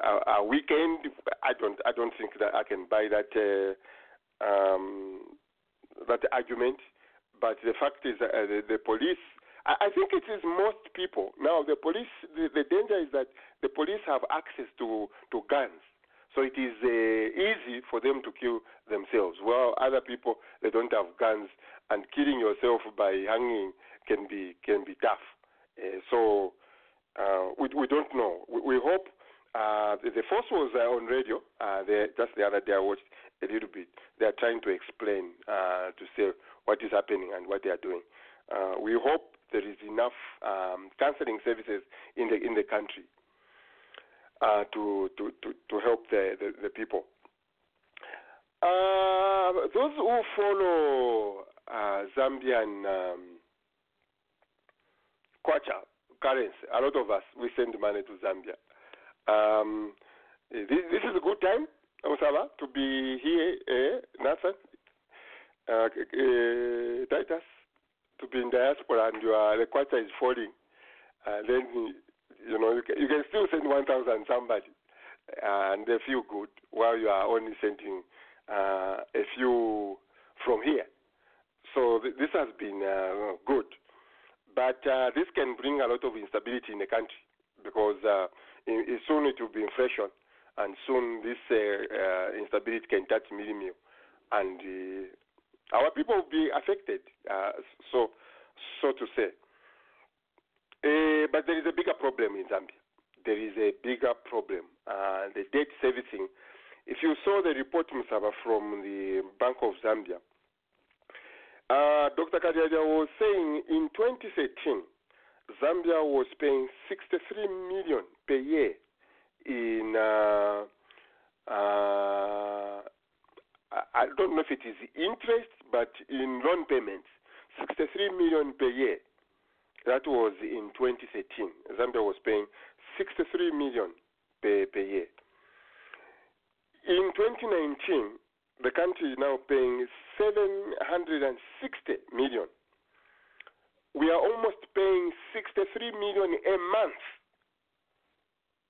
S3: are weakened. I don't I don't think that I can buy that uh, um, that argument. But the fact is, uh, the, the police. I, think it is most people now. The police. The, the danger is that the police have access to to guns. So it is uh, easy for them to kill themselves. Well, other people they don't have guns, and killing yourself by hanging can be can be tough. Uh, so uh, we we don't know. We, we hope. Uh, the, force was uh, on radio. Uh, just the other day, I watched a little bit. They are trying to explain uh, to say what is happening and what they are doing. Uh, we hope there is enough um, counseling services in the in the country uh, to, to, to, to help the, the, the people. Uh, those who follow uh, Zambian um, kwacha currency, a lot of us, we send money to Zambia. Um, this, this is a good time, Osama, to be here, eh, Nathan, uh, uh, Titus, to be in diaspora and your, kwacha is falling. Uh, then you know, you can, you can still send 1,000 somebody and they feel good while you are only sending uh, a few from here. So th- this has been uh, good. But uh, this can bring a lot of instability in the country because uh, in, in soon it will be inflation and soon this uh, uh, instability can touch millennium and uh, our people will be affected, uh, so so to say. Uh, but there is a bigger problem in Zambia. There is a bigger problem. Uh, the debt servicing. If you saw the report, Musaba, from the Bank of Zambia, uh, Dr. Kalyalya was saying in 2013, Zambia was paying 63 million per year in. Uh, uh, I don't know if it is interest, but in loan payments, 63 million per year. That was in 2013. Zambia was paying 63 million per, per year. In 2019, the country is now paying 760 million. We are almost paying 63 million a month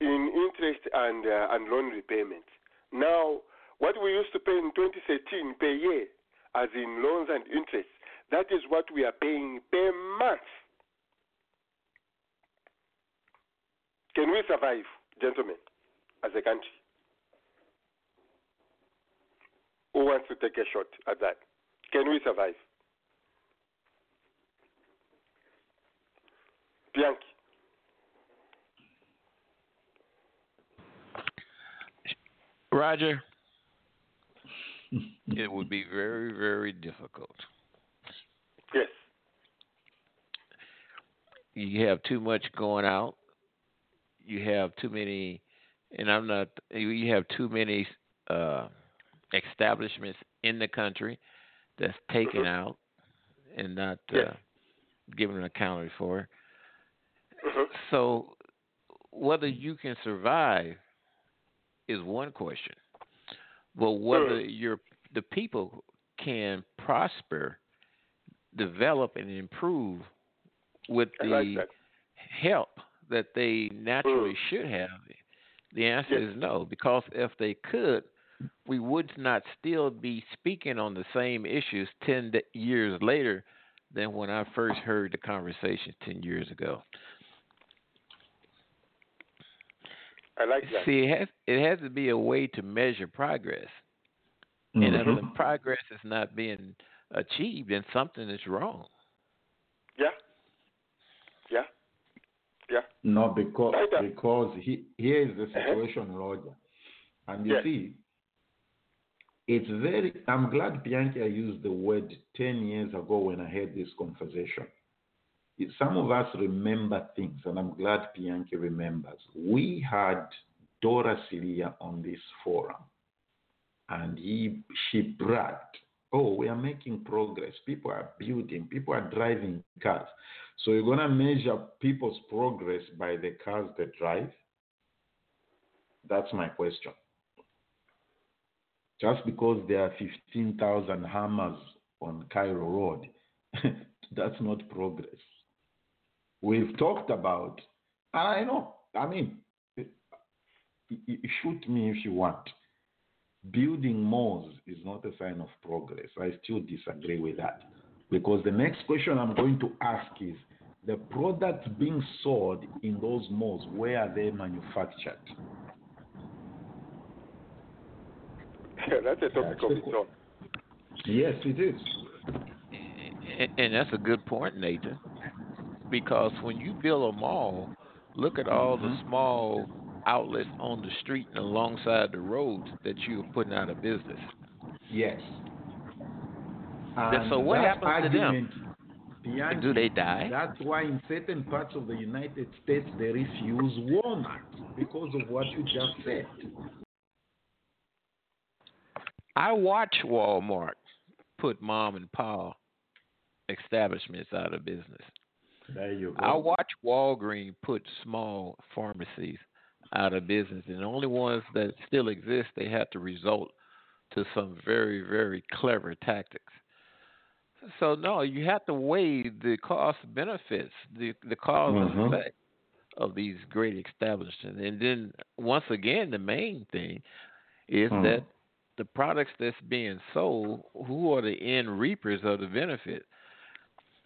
S3: in interest and uh, and loan repayments. Now, what we used to pay in 2013 per year, as in loans and interest, that is what we are paying per month. Can we survive, gentlemen, as a country? Who wants to take a shot at that? Can we survive? Bianchi.
S4: Roger, it would be very, very difficult.
S3: Yes.
S4: You have too much going out. You have too many, and I'm not. You have too many uh, establishments in the country that's taken
S3: Mhm.
S4: out and not
S3: Yes.
S4: uh, given accounted for.
S3: Mhm.
S4: So, whether you can survive is one question, but whether
S3: Mm.
S4: your the people can prosper, develop, and improve with the
S3: like that.
S4: help that they naturally
S3: Mm.
S4: should have, the answer
S3: Yes.
S4: is no. Because if they could, we would not still be speaking on the same issues 10 years later than when I first heard the conversation 10 years ago.
S3: I like that.
S4: See, it has it has to be a way to measure progress,
S7: Mhm.
S4: and if the progress is not being achieved, then something is wrong.
S3: Yeah. Yeah. Yeah.
S7: No, because
S3: Right, uh,
S7: because he, here is the
S3: Uh-huh.
S7: situation, Roger. And you
S3: Yes.
S7: see, it's very. I'm glad Bianca used the word ten years ago when I had this conversation. Some of us remember things, and I'm glad Bianca remembers. We had Dora Siliya on this forum, and he she bragged, "Oh, we are making progress. People are building. People are driving cars." So you're gonna measure people's progress by the cars they drive? That's my question. Just because there are 15,000 Hummers on Cairo Road, that's not progress. We've talked about, and I know, I mean, y- y- shoot me if you want. Building malls is not a sign of progress. I still disagree with that. Because the next question I'm going to ask is the products being sold in those malls, where are they manufactured?
S3: That's a topic of its own.
S7: Yes, it is.
S4: And, and that's a good point, Nathan. Because when you build a mall, look at all the mm-hmm. small outlets on the street and alongside the roads that you're putting out of business.
S7: Yes.
S4: Then so what happens to them?
S7: Bianchi,
S4: Do they die?
S7: That's why in certain parts of the United States they refuse Walmart because of what you just said.
S4: I watch Walmart put mom and pop establishments out of business.
S7: There you go.
S4: I watch Walgreens put small pharmacies out of business, and the only ones that still exist, they have to resort to some very, very clever tactics. So no, you have to weigh the cost benefits, the the cause and
S7: Mhm.
S4: effect of these great establishments, and then once again, the main thing is
S7: Hmm.
S4: that the products that's being sold, who are the end reapers of the benefit?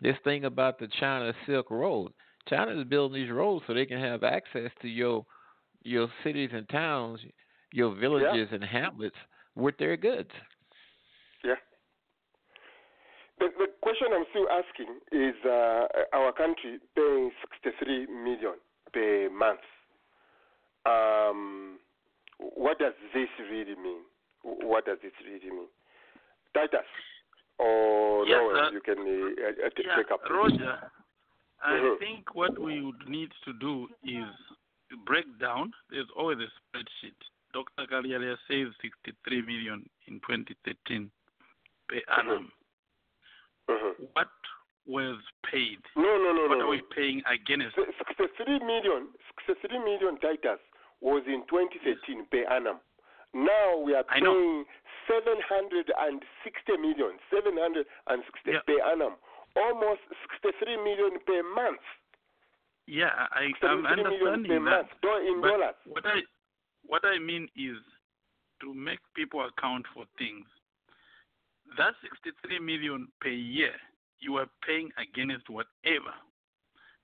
S4: This thing about the China Silk Road. China is building these roads so they can have access to your your cities and towns, your villages and hamlets with their goods.
S3: Yeah. The, the question I'm still asking is uh, our country paying 63 million per month. Um, what does this really mean? What does this really mean? Titus, or
S5: Yes,
S3: no,
S5: uh,
S3: you can uh, uh, t-
S5: Yeah,
S3: take up.
S5: Roger, I
S3: Mhm.
S5: think what we would need to do is to break down. There's always a spreadsheet. Dr. Kalyalya says 63 million in 2013 per annum.
S3: Mhm.
S5: What was paid?
S3: No, no, no,
S5: What
S3: no.
S5: are
S3: no.
S5: we paying against?
S3: 63 million, 63 million Titus was in 2013 per annum. Now we are paying 760 million, 760
S5: Yeah.
S3: per annum, almost 63 million per month.
S5: Yeah, I, I'm
S3: 63 million per
S5: understanding
S3: month
S5: that.
S3: in
S5: But
S3: dollars.
S5: what I what I mean is to make people account for things. That 63 million per year, you are paying against whatever.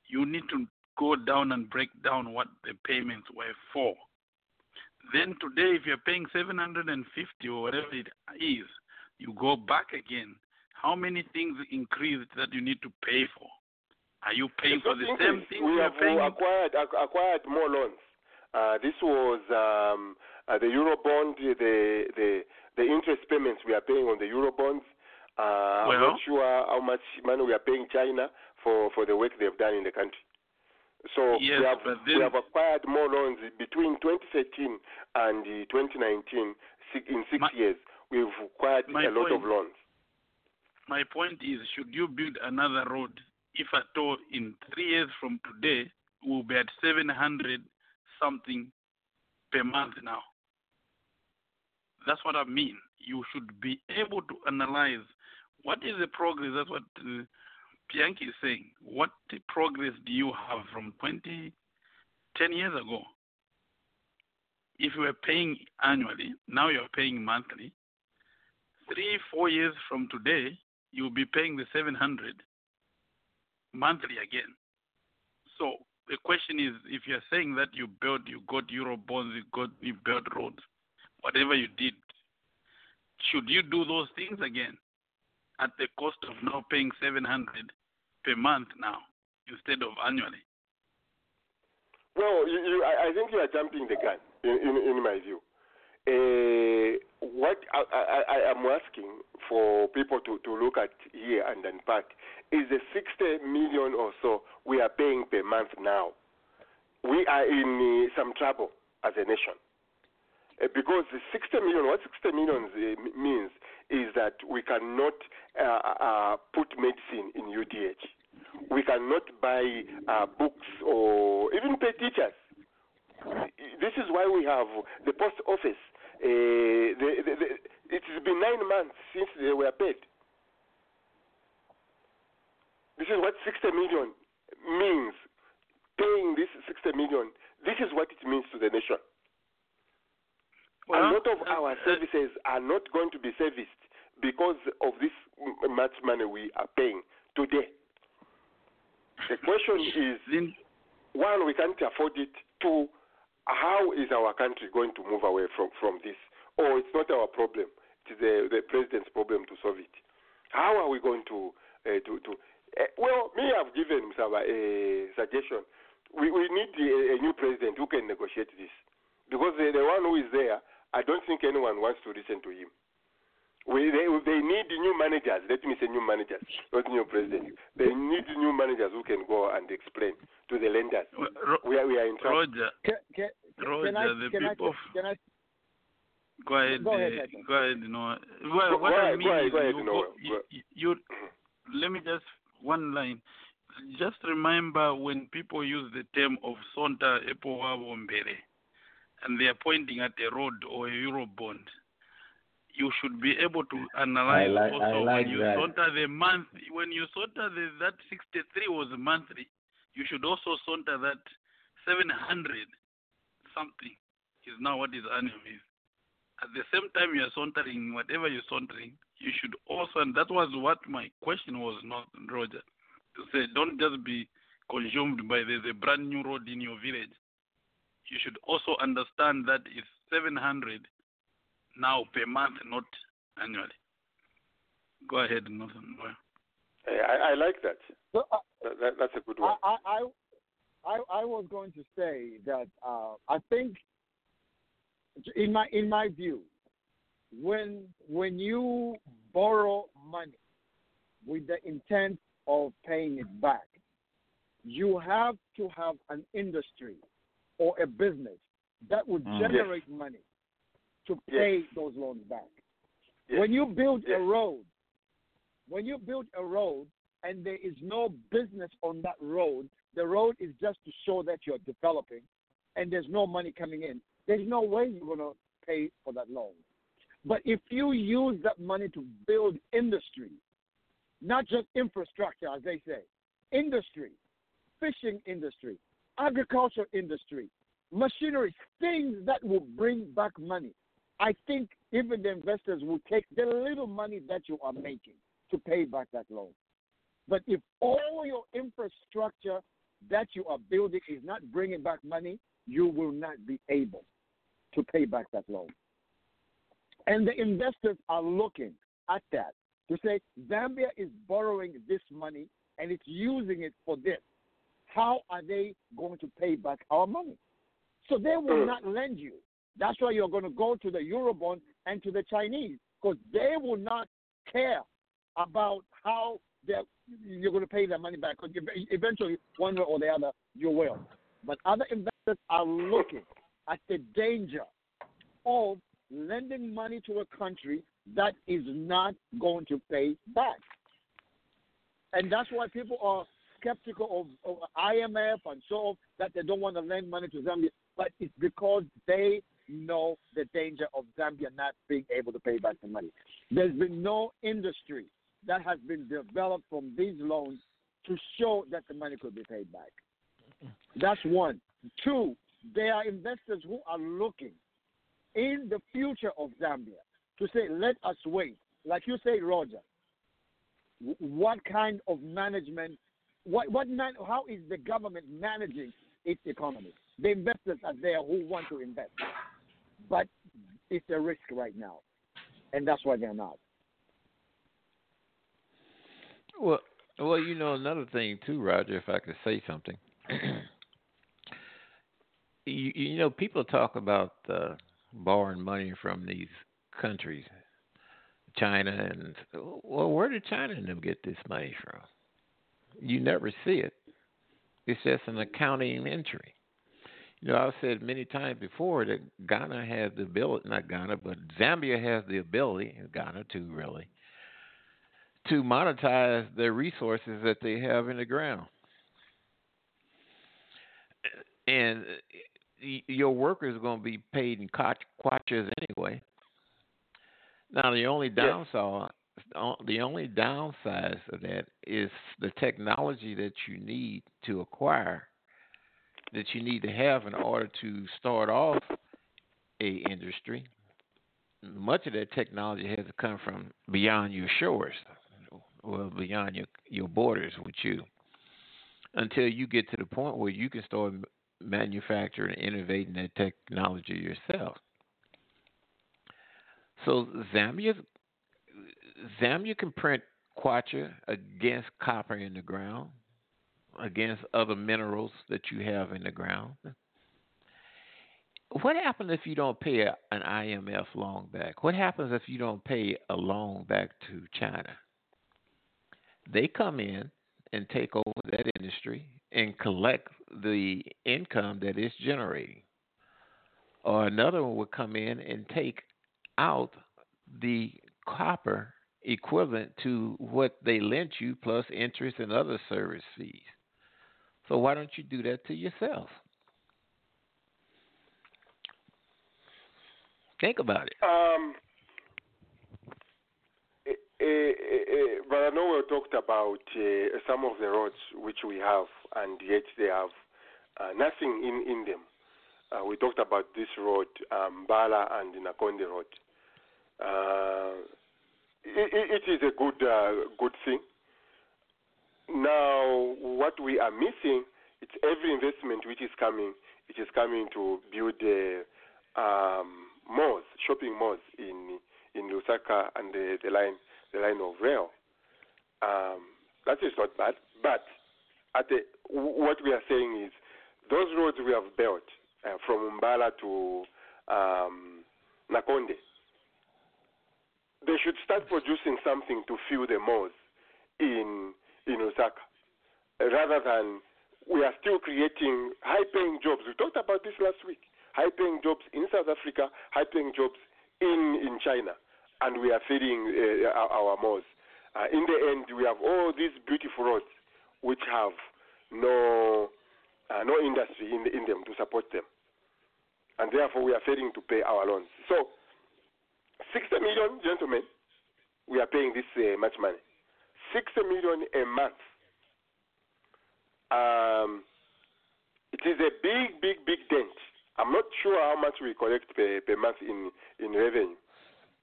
S5: You need to go down and break down what the payments were for. Then today, if you're paying 750 or whatever it is, you go back again. How many things increased that you need to pay for? Are you paying for the same thing
S3: We have
S5: paying?
S3: acquired ac- acquired more loans. Uh, this was um, uh, the Eurobond, the the the interest payments we are paying on the Eurobonds. Uh, I'm not sure how much money we are paying China for, for the work they've done in the country. So
S5: Yes,
S3: we have
S5: but
S3: we have acquired more loans between 2013 and uh, 2019. In six
S5: My-
S3: years, we've acquired a lot of loans.
S5: My point is, should you build another road, if at all, in three years from today, we'll be at 700 something per month now. That's what I mean. You should be able to analyze what is the progress. That's what uh, Bianchi is saying. What progress do you have from 20, 10 years ago? if you were paying annually, now you're paying monthly. Three, four years from today, you'll be paying the 700 monthly again. So the question is, if you're saying that you built, you got euro bonds, you got, you built roads, whatever you did, should you do those things again at the cost of now paying 700 per month now instead of annually?
S3: Well, you, you, I, think you are jumping the gun, in, in, in my view. Uh, what I, I, I, am asking for people to, to look at here and unpack is the 60 million or so we are paying per month now. We are in uh, some trouble as a nation. Uh, because the 60 million, what 60 million uh, means is that we cannot uh, uh, put medicine in UTH. We cannot buy uh, books or even pay teachers. This is why we have the post office uh, it has been nine months since they were paid. This is what 60 million means. Paying this 60 million, this is what it means to the nation. A lot of
S5: uh,
S3: our
S5: uh,
S3: services are not going to be serviced because of this much money we are paying today. The question is one, we can't afford it. Two, how is our country going to move away from, from this? Or it's not our problem. It is the, the president's problem to solve it. How are we going to uh, to, to uh, well, me, I've given Msaba a suggestion. We, we need a, a new president who can negotiate this. Because the, the one who is there, I don't think anyone wants to listen to him. We, they, they need new managers. Let me say new managers, not new president. They need new managers who can go and explain to the lenders.
S5: Ro-
S3: We are, we are in trouble.
S5: Roger,
S9: Can, can,
S5: Roger,
S9: can I,
S5: the
S9: can
S5: people. of-
S9: can I,
S5: Go ahead.
S9: Go ahead,
S5: uh, go ahead. No. Well,
S3: Go-
S5: what
S3: go
S5: I
S3: ahead,
S5: mean
S3: go ahead,
S5: is
S3: go ahead,
S5: you,
S3: Noel,
S5: you, you, you. Let me just one line. Just remember when people use the term of Sonta Epowa Wombere, and they are pointing at a road or a euro bond. You should be able to analyze
S7: like-
S5: also
S7: like
S5: when you
S7: that.
S5: saunter the month. When you saunter the, that 63 was monthly, you should also saunter that 700 something is now what is annual. At the same time, you are sauntering whatever you're sauntering, you should also, and that was what my question was, not Roger, to say don't just be consumed by there's a brand new road in your village. You should also understand that it's 700 now per month, not annually. Go ahead, Nathan. Well,
S3: I, I like that.
S9: so, uh,
S3: that, that. That's a good one.
S9: I, I, I, I was going to say that uh, I think, in my in my view, when when you borrow money with the intent of paying it back, you have to have an industry or a business that would
S7: Mm.
S9: generate money to
S3: Yes.
S9: pay those loans back.
S3: Yes.
S9: When you build
S3: Yes.
S9: a road, when you build a road and there is no business on that road, the road is just to show that you're developing and there's no money coming in, there's no way you're going to pay for that loan. But if you use that money to build industry, not just infrastructure, as they say, industry, fishing industry, agriculture industry, machinery, things that will bring back money. I think even the investors will take the little money that you are making to pay back that loan. But if all your infrastructure that you are building is not bringing back money, you will not be able to pay back that loan. And the investors are looking at that to say Zambia is borrowing this money and it's using it for this. How are they going to pay back our money? So they will hmm. not lend you. That's why you're going to go to the Eurobond and to the Chinese because they will not care about how you're going to pay their money back. Because eventually, one way or the other, you will. But other investors are looking at the danger of lending money to a country that is not going to pay back. And that's why people are skeptical of, of IMF and so on, that they don't want to lend money to Zambia. But it's because they know the danger of Zambia not being able to pay back the money. There's been no industry that has been developed from these loans to show that the money could be paid back. That's one. Two, there are investors who are looking in the future of Zambia to say, let us wait. Like you say, Roger, what kind of management, what, what man, how is the government managing its economy? The investors are there who want to invest, but it's a risk right now, and that's why they're not.
S4: Well, well, you know another thing too, Roger. If I could say something, you, you know people talk about uh, borrowing money from these countries, China, and well, where did China and them get this money from? You never see it. It's just an accounting entry. You know, I've said many times before that Ghana has the ability, not Ghana, but Zambia has the ability, Ghana too, really, to monetize their resources that they have in the ground. And your workers are going to be paid in kwachas anyway. Now, the only downside, the only downside of that is the technology that you need to acquire, that you need to have in order to start off a industry. Much of that technology has to come from beyond your shores, well, beyond your your borders with you, until you get to the point where you can start manufacturing and innovating that technology yourself. So Zambia, Zambia can print kwacha against copper in the ground, against other minerals that you have in the ground. What happens if you don't pay an IMF loan back? What happens if you don't pay a loan back to China? They come in and take over that industry and collect the income that it's generating. Or another one would come in and take out the copper equivalent to what they lent you plus interest and other service fees. So why don't you do that to yourself? Think about it.
S3: Um, eh, eh, eh, but I know we talked about uh, some of the roads which we have, and yet they have uh, nothing in, in them. Uh, we talked about this road, um, Mbala and Nakonde Road. Uh, it, it is a good uh, good thing. Now, what we are missing, it's every investment which is coming. It is coming to build uh, um, malls, shopping malls in in Lusaka and the, the line the line of rail. Um, that is not bad, but at the, what we are saying is those roads we have built uh, from Mbala to um, Nakonde, they should start producing something to fuel the malls in in Lusaka, rather than we are still creating high-paying jobs. We talked about this last week. High-paying jobs in South Africa, high-paying jobs in in China, and we are feeding uh, our, our malls. Uh, in the end, we have all these beautiful roads which have no uh, no industry in, in them to support them. And therefore, we are failing to pay our loans. So, 60 million, gentlemen, we are paying this uh, much money. 60 million a month. Um, it is a big, big, big dent. I'm not sure how much we collect per, per month in, in revenue.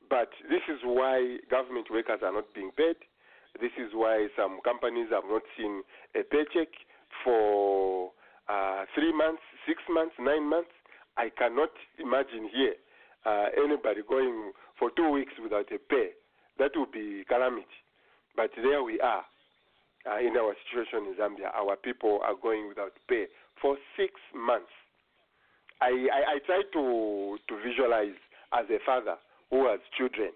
S3: But this is why government workers are not being paid. This is why some companies have not seen a paycheck for uh, three months, six months, nine months. I cannot imagine here uh, anybody going for two weeks without a pay. That would be calamity. But there we are uh, in our situation in Zambia. Our people are going without pay for six months. I, I, I try to, to visualize as a father who has children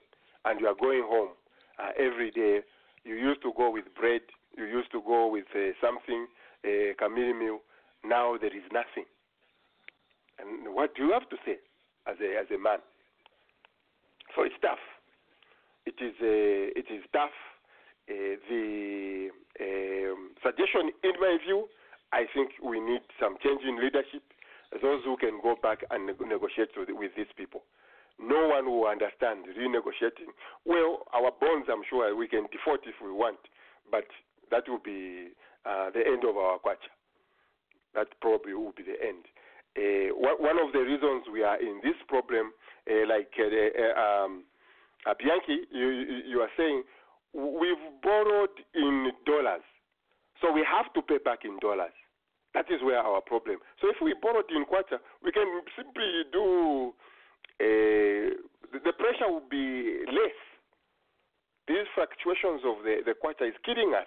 S3: and you are going home uh, every day. You used to go with bread, you used to go with uh, something, a uh, meal now there is nothing. And what do you have to say as a as a man? So it's tough. It is uh, it is tough. Uh, the um, suggestion, in my view, I think we need some change in leadership. Those who can go back and negotiate with, with these people. No one will understand renegotiating. Well, our bonds, I'm sure we can default if we want, but that will be uh, the end of our kwacha that probably will be the end. Uh, one of the reasons we are in this problem, uh, like uh, uh, um, uh, Bianchi, you, you are saying, we've borrowed in dollars, so we have to pay back in dollars. That is where our problem. So if we borrowed in kwacha, we can simply do. Uh, the pressure will be less. These fluctuations of the the kwacha is killing us.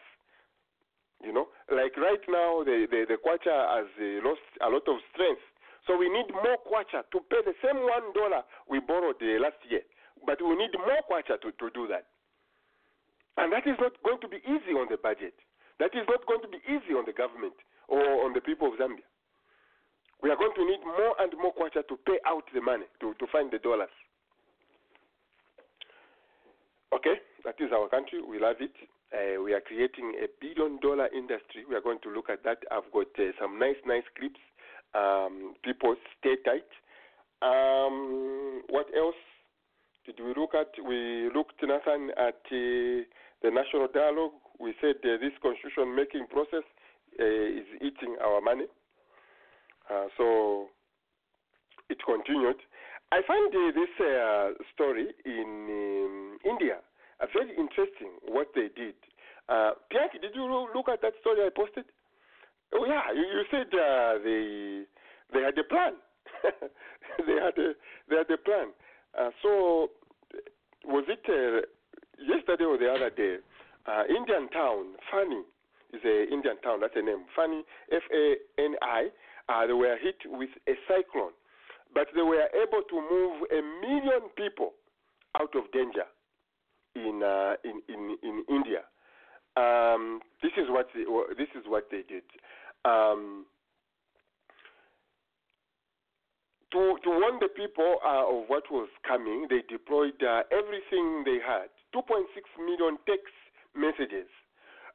S3: You know, like right now, the the, the kwacha has lost a lot of strength. So we need more kwacha to pay the same one dollar we borrowed uh, last year. But we need more kwacha to, to do that. And that is not going to be easy on the budget. That is not going to be easy on the government or on the people of Zambia. We are going to need more and more kwacha to pay out the money, to, to find the dollars. Okay, that is our country. We love it. Uh, we are creating a billion dollar industry. We are going to look at that. I've got uh, some nice, nice clips. Um, people stay tight. Um, what else did we look at? We looked, Nathan, at uh, the national dialogue. We said uh, this constitution making process uh, is eating our money. Uh, so it continued. I find uh, this uh, story in um, India very interesting what they did. Uh, Bianchi, did you look at that story I posted? Oh yeah, you, you said uh, they they had a plan. they had a they had a plan. Uh, so was it uh, yesterday or the other day? Uh, Indian town, Fani, is a Indian town. That's a name. Fani, F A N I. Uh, they were hit with a cyclone, but they were able to move a million people out of danger in uh, in, in in India. Um, this is what this is what they did. Um, to to warn the people uh, of what was coming, they deployed uh, everything they had. 2.6 million text messages,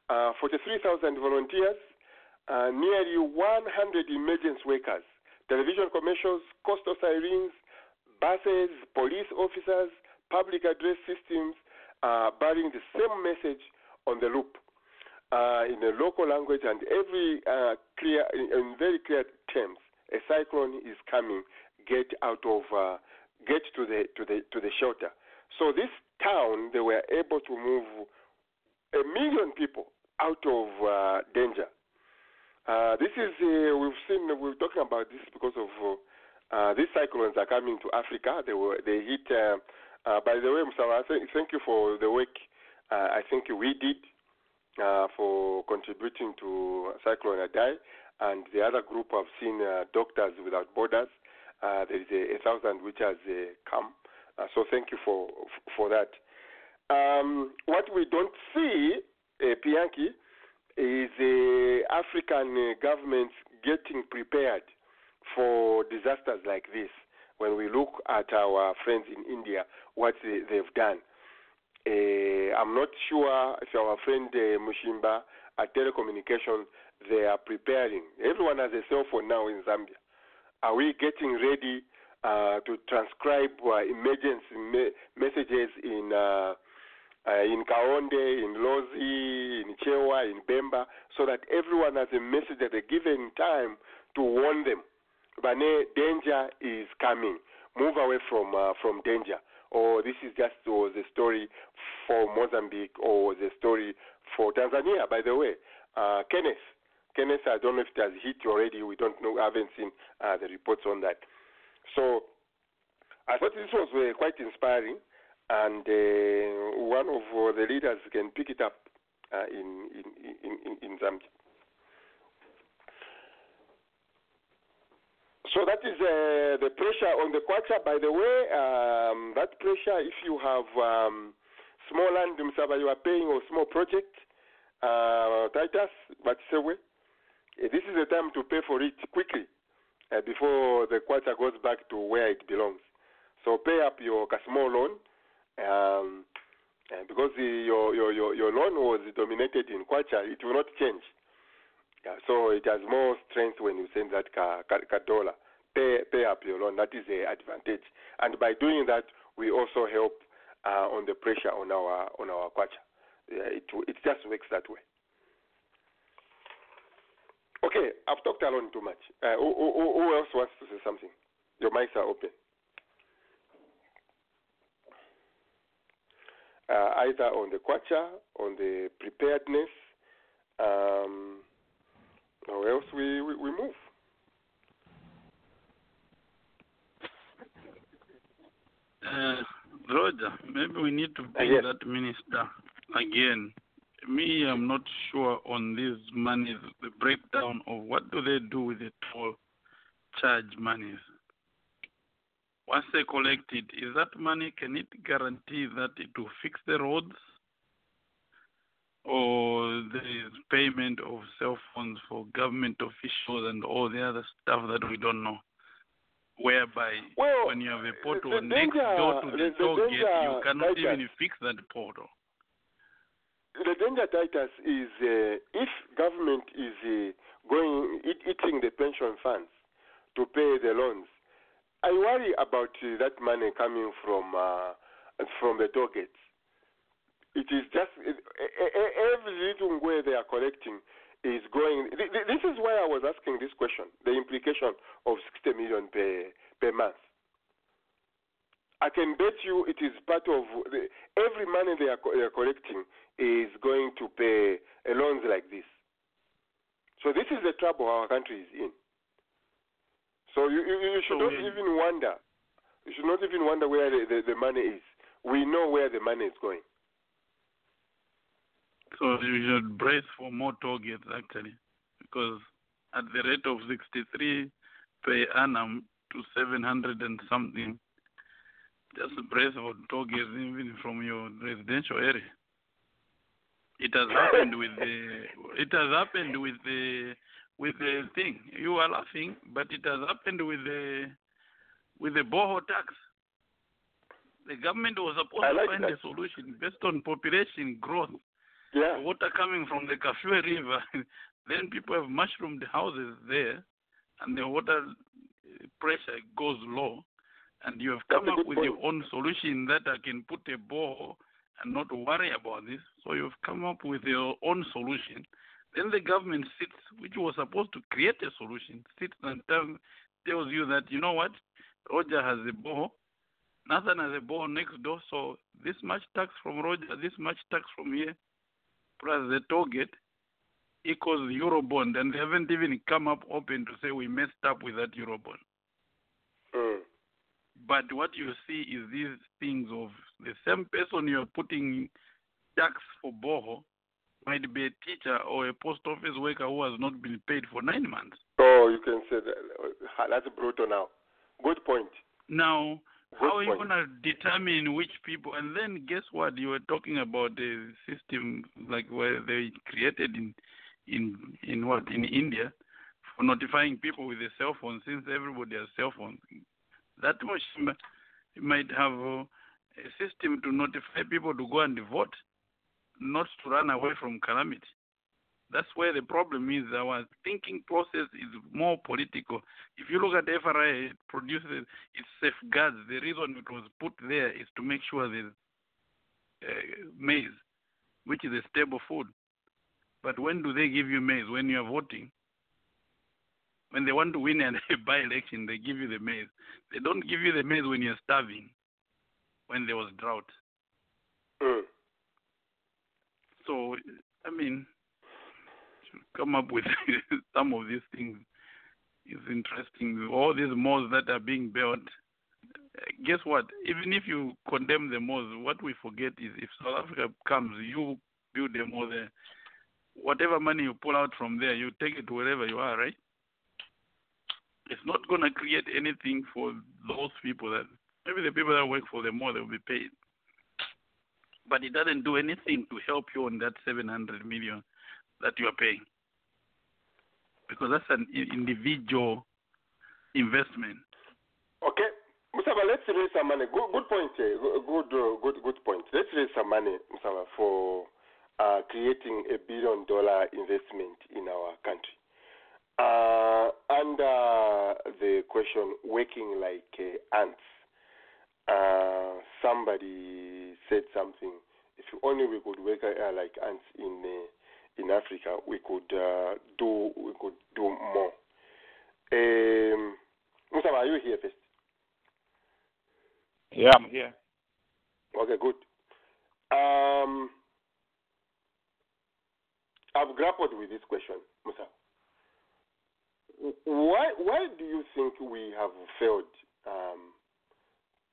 S3: uh, 43,000 volunteers, uh, nearly 100 emergency workers, television commercials, coastal sirens, buses, police officers, public address systems, uh, bearing the same message on the loop uh, in a local language and every uh, clear in, very clear terms. A cyclone is coming. Get out of uh, get to the to the to the shelter. So this town they were able to move a million people out of uh, danger. Uh, this is we've seen we're talking about this because of these cyclones are coming to Africa. They were they hit uh, by the way, Musawa, thank you for the work uh, I think we did uh, for contributing to Cyclone Idai. And the other group I've seen uh, Doctors Without Borders. Uh, there is a, a, thousand which has uh, come. so thank you for for that. Um, what we don't see, uh, Bianchi, is the African governments getting prepared for disasters like this when we look at our friends in India, what they, have done. Uh, I'm not sure if our friend uh, Mushimba at telecommunications, they are preparing. Everyone has a cell phone now in Zambia. Are we getting ready uh, to transcribe uh, emergency me- messages in uh, uh, in Kaonde, in Lozi, in Chewa, in Bemba, so that everyone has a message at a given time to warn them Bane, danger is coming. Move away from from danger. Or this is just was a story for Mozambique or the story for Tanzania. By the way, uh, Kenneth, Kenneth, I don't know if it has hit you already. We don't know. I haven't seen uh, the reports on that. So I thought this was uh, quite inspiring, and uh, one of uh, the leaders can pick it up uh, in, in, in, in Zambia. So that is uh, the pressure on the kwacha. By the way, um, that pressure, if you have um, small land, you are paying or small project, uh, Titus, but way, uh, this is the time to pay for it quickly uh, before the kwacha goes back to where it belongs. So pay up your small loan. Um, because the, your, your, your, your loan was dominated in kwacha, it will not change. Yeah, so it has more strength when you send that car, car, car dollar pay pay up your loan. That is the advantage. And by doing that, we also help uh, on the pressure on our on our kwacha. it it just works that way. Okay, I've talked alone too much. Uh, who, who, who else wants to say something? Your mics are open. Uh, either on the kwacha, on the preparedness, um, or else we, we, we move.
S5: Uh, Roger, maybe we need to bring
S3: yes.
S5: that minister again. Me, I'm not sure on these monies, the breakdown of what do they do with the toll charge monies. Once they collect it, is that money, can it guarantee that it will fix the roads? Or there is payment of cell phones for government officials and all the other stuff that we don't know? Whereby
S3: Well,
S5: when you have a portal next
S3: danger-
S5: door to the,
S3: the-
S5: toll gate, you cannot
S3: Titus,
S5: even fix that portal.
S3: The danger, Titus, is uh, if government is uh, going eat, eating the pension funds to pay the loans, I worry about uh, that money coming from uh, from the toll gates. It is just it, every little way they are collecting is going. th- th- This is why I was asking this question: the implication of 60 million per per month. I can bet you it is part of the, every money they are, co- they are collecting is going to pay uh, loans like this. So this is the trouble our country is in. So you, you, you should
S5: So
S3: not
S5: we-
S3: even wonder. You should not even wonder where the, the, the money is. We know where the money is going.
S5: So you should brace for more toll gates actually, because at the rate of 63 per annum to 700 and something, just brace for toll gates even from your residential area. It has happened with the. It has happened with the with the thing. You are laughing, but it has happened with the with the boho tax. The government was supposed
S3: I
S5: to find
S3: that.
S5: a solution based on population growth
S3: Yeah.
S5: water coming from the Kafue River, then people have mushroomed houses there, and the water uh, pressure goes low, and you have come up with
S3: point.
S5: your own solution that I can put a bore and not worry about this. So you've come up with your own solution. Then the government sits, which was supposed to create a solution, sits and tell, tells you that you know what, Roger has a bore, Nathan has a bore next door, so this much tax from Roger, this much tax from here, plus the target equals the Eurobond, and they haven't even come up open to say we messed up with that Eurobond.
S3: Mm.
S5: But what you see is these things of the same person you're putting tax for Boho might be a teacher or a post office worker who has not been paid for nine months.
S3: Oh, you can say that. That's brutal now. Good point.
S5: Now, how are you going to determine which people? And then guess what? You were talking about the system like where they created in in in what in India for notifying people with a cell phone since everybody has cell phones. That much might have uh, a system to notify people to go and vote, not to run away from calamity. That's where the problem is. Our thinking process is more political. If you look at FRA, it produces it safeguards. The reason it was put there is to make sure there's uh, maize, which is a stable food. But when do they give you maize? When you are voting. When they want to win a by election, they give you the maize. They don't give you the maize when you're starving, when there was drought.
S3: Mm.
S5: So, I mean, come up with some of these things is interesting. All these malls that are being built, guess what? Even if you condemn the malls, what we forget is if South Africa comes, you build a mall there. Whatever money you pull out from there, you take it wherever you are, right? It's not going to create anything for those people that maybe the people that work for the mall they will be paid but it doesn't do anything to help you on that 700 million that you are paying because that's an individual investment.
S3: Okay, Musaba, let's raise some money. Good, good point. eh, Good, good, uh, good, good point. Let's raise some money, Musaba, for uh, creating a billion dollar investment in our country. Uh, under the question, working like uh, ants, uh, somebody said something. If only we could work uh, like ants in uh, in Africa, we could uh, do we could do more. Um, Musaba, are you here first?
S8: Yeah, I'm here.
S3: Okay, good. Um, I've grappled with this question, Musa. Why, why do you think we have failed um,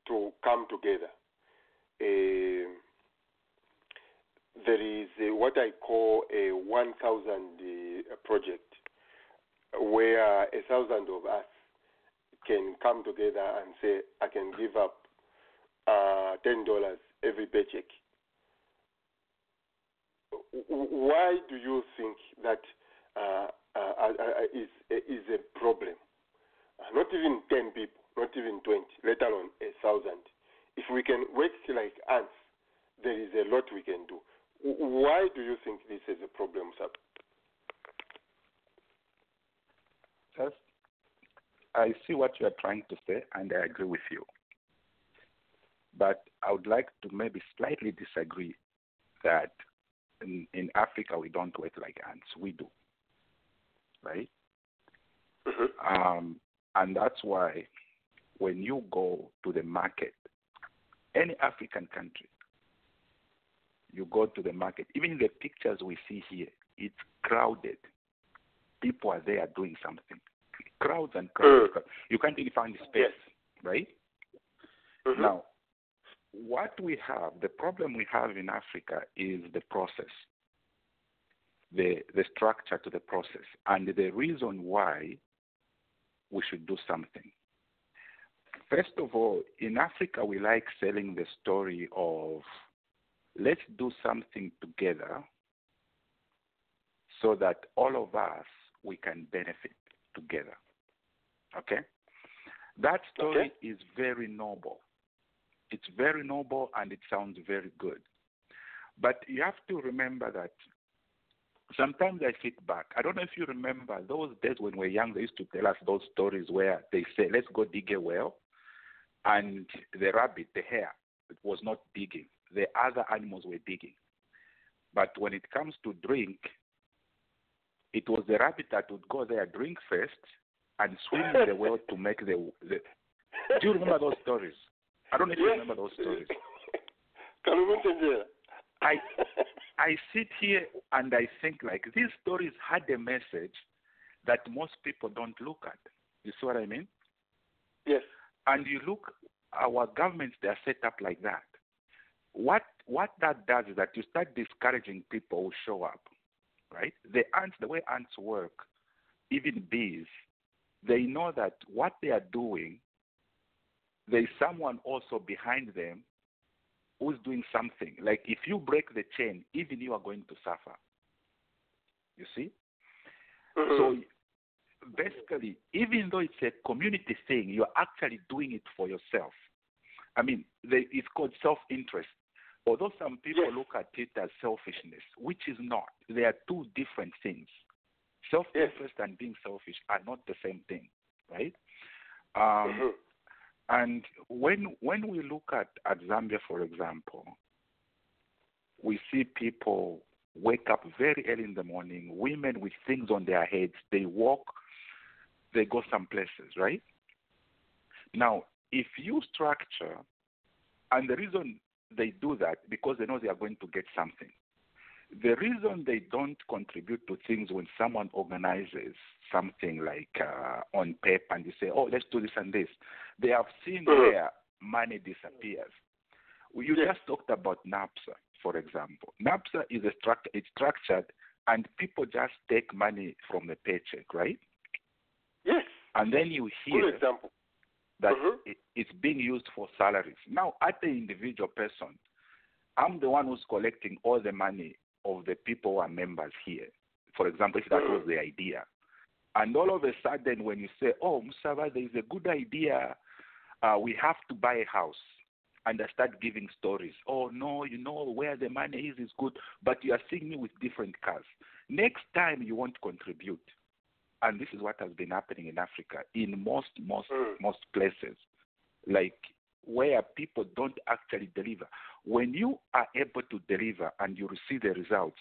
S3: to come together? Um there is a, what I call a 1,000 uh, project where a thousand of us can come together and say, I can give up uh, $10 every paycheck. Why do you think that uh, uh, uh, uh, is, is a problem? Not even 10 people, not even 20, let alone a thousand. If we can work like ants, there is a lot we can do. Why do you think this is a problem, sir?
S8: Just, I see what you are trying to say, and I agree with you. But I would like to maybe slightly disagree that in, in Africa we don't work like ants. We do, right? Um, and that's why when you go to the market, any African country, you go to the market, even the pictures we see here, it's crowded. People are there doing something. Crowds and crowds. Mm. You can't even find space, right? Mm-hmm. Now, what we have, the problem we have in Africa is the process, the, the structure to the process, and the reason why we should do something. First of all, in Africa, we like selling the story of let's do something together so that all of us we can benefit together. Okay? That story is very noble. It's very noble and it sounds very good. But you have to remember that sometimes I sit back. I don't know if you remember those days when we were young, they used to tell us those stories where they say, let's go dig a well. And the rabbit, the hare, it was not digging. The other animals were digging. But when it comes to drink, it was the rabbit that would go there, drink first, and swim in the well to make the, the. Do you remember those stories? I don't know if you remember those stories. I I sit here and I think like these stories had a message that most people don't look at. You see what I mean?
S3: Yes.
S8: And you look, our governments they are set up like that. What what that does is that you start discouraging people who show up, right? The ants, the way ants work, even bees, they know that what they are doing, there is someone also behind them who's doing something. Like if you break the chain, even you are going to suffer. You see? Mm-hmm. So basically, even though it's a community thing, you're actually doing it for yourself. I mean, they, it's called self interest. Although some people look at it as selfishness, which is not. They are two different things. Self interest and being selfish are not the same thing, right? Um, And when when we look at, at Zambia, for example, we see people wake up very early in the morning, women with things on their heads, they walk, they go some places, right? Now, if you structure, and the reason they do that because they know they are going to get something. The reason they don't contribute to things when someone organizes something like uh, on paper and you say, "Oh, let's do this and this," they have seen where money disappears. You just talked about NAPSA, for example. NAPSA is a struct- it's structured, and people just take money from the paycheck, right?
S3: Yes.
S8: And then you hear
S3: Good example.
S8: That it, it's being used for salaries. Now, at the individual person, I'm the one who's collecting all the money of the people who are members here. For example, if that was the idea. And all of a sudden, when you say, oh, Musaba, there is a good idea, uh, we have to buy a house. And I start giving stories. Oh, no, you know, where the money is is good, but you are seeing me with different cars. Next time, you won't contribute. And this is what has been happening in Africa in most, most, most places. Like where people don't actually deliver. When you are able to deliver and you receive the results,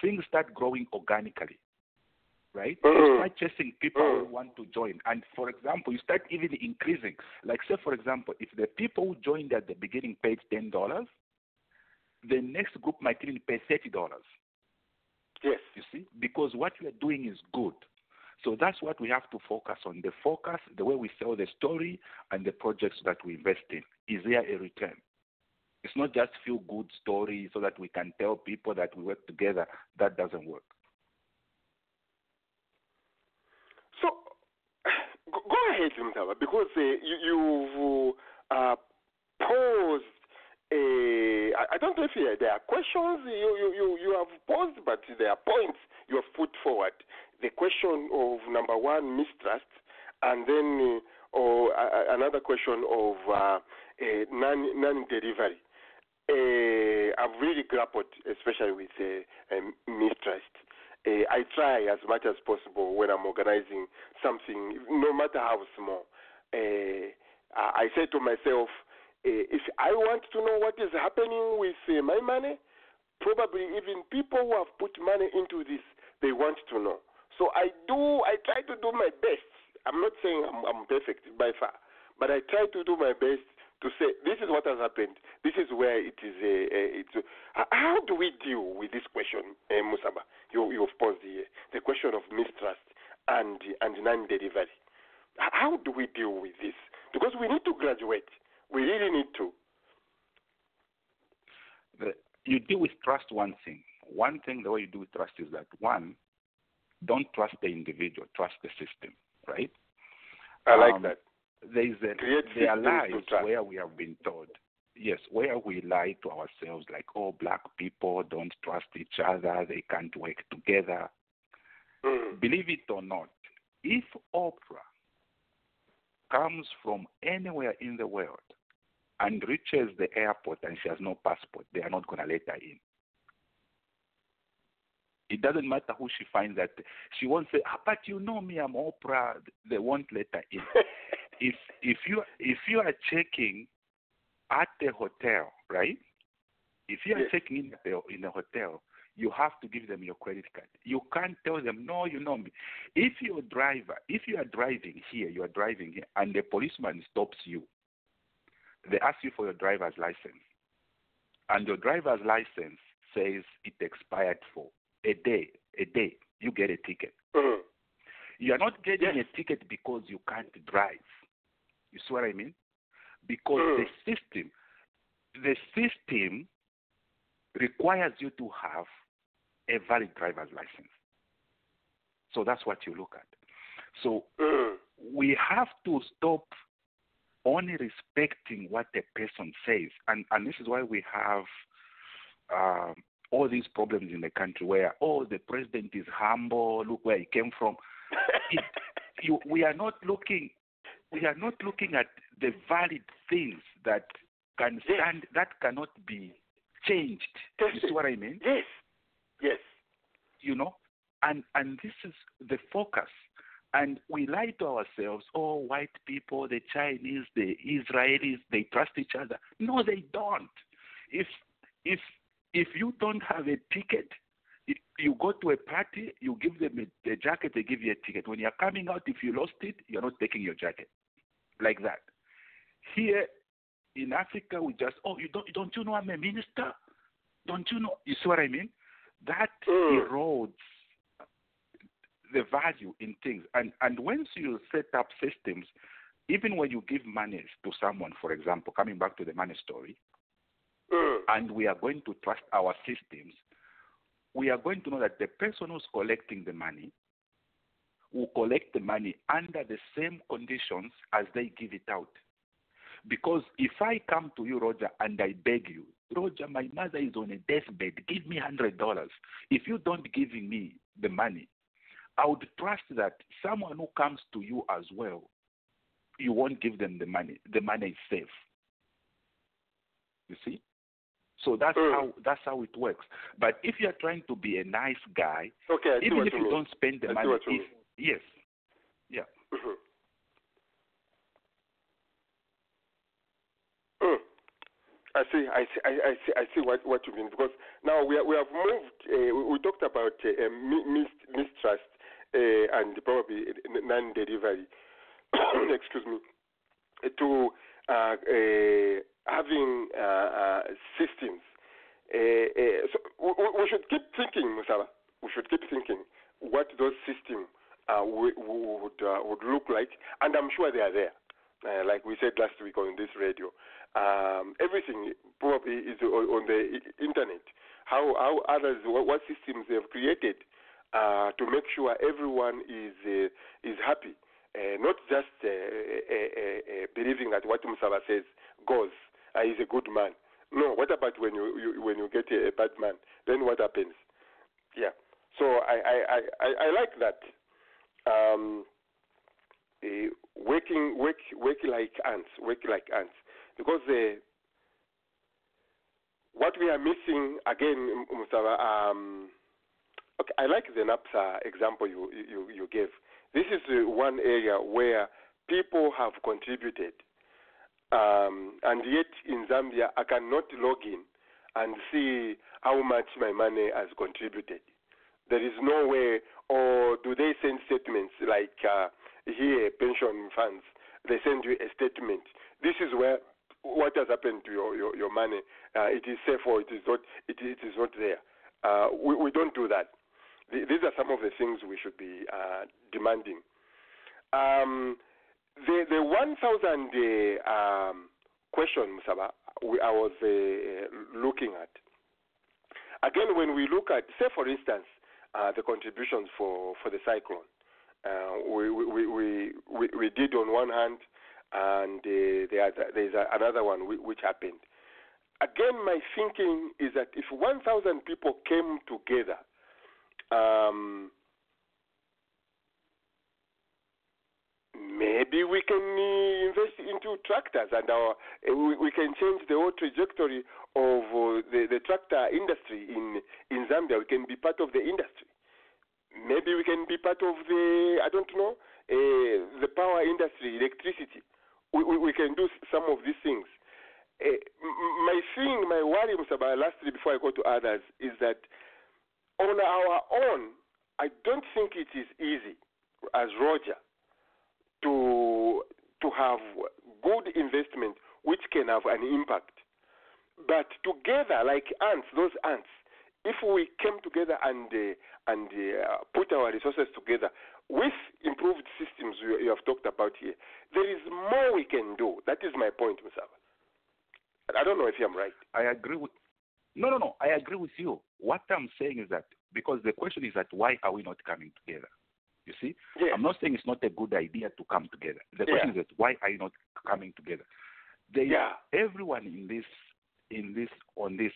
S8: things start growing organically, right?
S3: Mhm.
S8: You start chasing people
S3: Mhm.
S8: who want to join. And for example, you start even increasing. Like say for example, if the people who joined at the beginning paid ten dollars, the next group might even pay thirty dollars.
S3: Yes.
S8: You see? Because what you are doing is good. So that's what we have to focus on. The focus, the way we sell the story and the projects that we invest in. Is there a return? It's not just feel good story so that we can tell people that we work together. That doesn't work.
S3: So, go, ahead, Musaba, because uh, you, you've uh, posed. A, I, I don't know if there are questions you, you, you, you have posed, but there are points you have put forward. The question of number one, mistrust, and then uh, or uh, another question of uh, uh, non non delivery. Uh, I've really grappled, especially with mistrust. I try as much as possible when I'm organizing something, no matter how small. I say to myself, if I want to know what is happening with uh, my money, probably even people who have put money into this, they want to know. So I do, I try to do my best. I'm not saying I'm, I'm perfect by far, but I try to do my best to say this is what has happened. This is where it is. A, a, it's a, h- how do we deal with this question, uh, Musaba? You you've posed here the question of mistrust and and non-delivery. How do we deal with this? Because we need to graduate. We really need to.
S8: The, you deal with trust one thing. One thing, the way you do with trust is that one, don't trust the individual, trust the system, right?
S3: I like
S8: Um,
S3: that.
S8: There is a,
S3: Create
S8: there are lies where we have been told. Yes, where we lie to ourselves, like, oh, black people don't trust each other, they can't work together.
S3: Mm.
S8: Believe it or not, if Oprah comes from anywhere in the world and reaches the airport and she has no passport, they are not going to let her in. It doesn't matter who she finds that she won't say, ah, but you know me, I'm Oprah. They won't let her in. if if you if you are checking at the hotel, right? If you are
S3: Yes.
S8: checking in the, in the hotel, you have to give them your credit card. You can't tell them, no, you know me. If your driver, if you are driving here, you are driving here, and the policeman stops you, they ask you for your driver's license, and your driver's license says it expired for a day. A day, you get a ticket.
S3: Mm.
S8: You are not getting
S3: Yes.
S8: a ticket because you can't drive. You see what I mean? Because
S3: Mm.
S8: the system, the system requires you to have a valid driver's license. So that's what you look at. So
S3: Mm.
S8: we have to stop only respecting what the person says, and and this is why we have um, all these problems in the country where oh the president is humble, look where he came from. It, you, we are not looking, we are not looking at the valid things that can
S3: Yes.
S8: stand that cannot be changed. You see what I mean?
S3: Yes. Yes.
S8: you know and and this is the focus and we lie to ourselves oh white people the chinese the israelis they trust each other. No they don't. If if if you don't have a ticket you go to a party you give them a, a jacket they give you a ticket. When you're coming out if you lost it you're not taking your jacket. Like that. Here in africa we just oh you don't don't you know i'm a minister? Don't you know you see what i mean? That
S3: Mm.
S8: erodes the value in things. And and once you set up systems, even when you give money to someone, for example, coming back to the money story,
S3: Mm.
S8: and we are going to trust our systems, we are going to know that the person who's collecting the money will collect the money under the same conditions as they give it out. Because if I come to you, Roger, and I beg you, Roger, my mother is on a deathbed, give me hundred dollars. If you don't give me the money, I would trust that someone who comes to you as well, you won't give them the money. The money is safe. You see? So that's
S3: Mm.
S8: how that's how it works. But if you're trying to be a nice guy,
S3: Okay,
S8: even if
S3: you
S8: you
S3: mean.
S8: don't spend the
S3: I
S8: money, if, yes, yeah.
S3: Mhm. Mm. I see. I see. I, I see. I see what, what you mean because now we are, we have moved. Uh, we, we talked about uh, mis- mistrust uh, and probably non-delivery, excuse me, to uh, uh, having uh, uh, systems. Uh, so we, should keep thinking, Musaba. We should keep thinking what those systems would would, would look like, and I'm sure they are there. like we said last week on this radio, um, everything probably is on the internet. How how others what systems they have created uh, to make sure everyone is uh, is happy, uh, not just believing that what Musaba says goes. he's a good man. No, what about when you, you when you get a, a, bad man? Then what happens? Yeah. So I I, I, I like that. Um, uh, working work work like ants, work like ants, because uh, what we are missing again, Mustafa. Um, okay, I like the NAPSA example you you, you gave. This is uh, one area where people have contributed um, and yet in Zambia, I cannot log in and see how much my money has contributed. There is no way, or do they send statements like uh, here, pension funds? They send you a statement. This is where what has happened to your your, your money. Uh, it is safe or it is not. It, it is not there. Uh, we, we don't do that. These are some of the things we should be uh, demanding. Um, the the 1,000 uh, um, question, Musaba, we, I was uh, looking at. Again, when we look at, say, for instance, uh, the contributions for, for the cyclone, uh, we, we, we, we, we did on one hand, and uh, there, there's another one which happened. Again, my thinking is that if 1,000 people came together, um, maybe we can uh, invest into tractors and our, uh, we, we, can change the whole trajectory of uh, the, the tractor industry in, in Zambia. We can be part of the industry. Maybe we can be part of the, I don't know, uh, the power industry, electricity. We, we, we, can do some of these things. Uh, my thing, my worry, Musaba, lastly, before I go to others, is that on our own, I don't think it is easy, as Roger, to to have good investment which can have an impact. But together, like ants, those ants, if we came together and uh, and uh, put our resources together with improved systems you, you, have talked about here, there is more we can do. That is my point, Musaba. I don't know if I'm right.
S8: I agree with. No, no, no. I agree with you. What I'm saying is that because the question is that why are we not coming together? You see,
S3: yes.
S8: I'm not saying it's not a good idea to come together. The question
S3: yeah.
S8: is that why are you not coming together? There is
S3: yeah.
S8: everyone in this, in this, on this.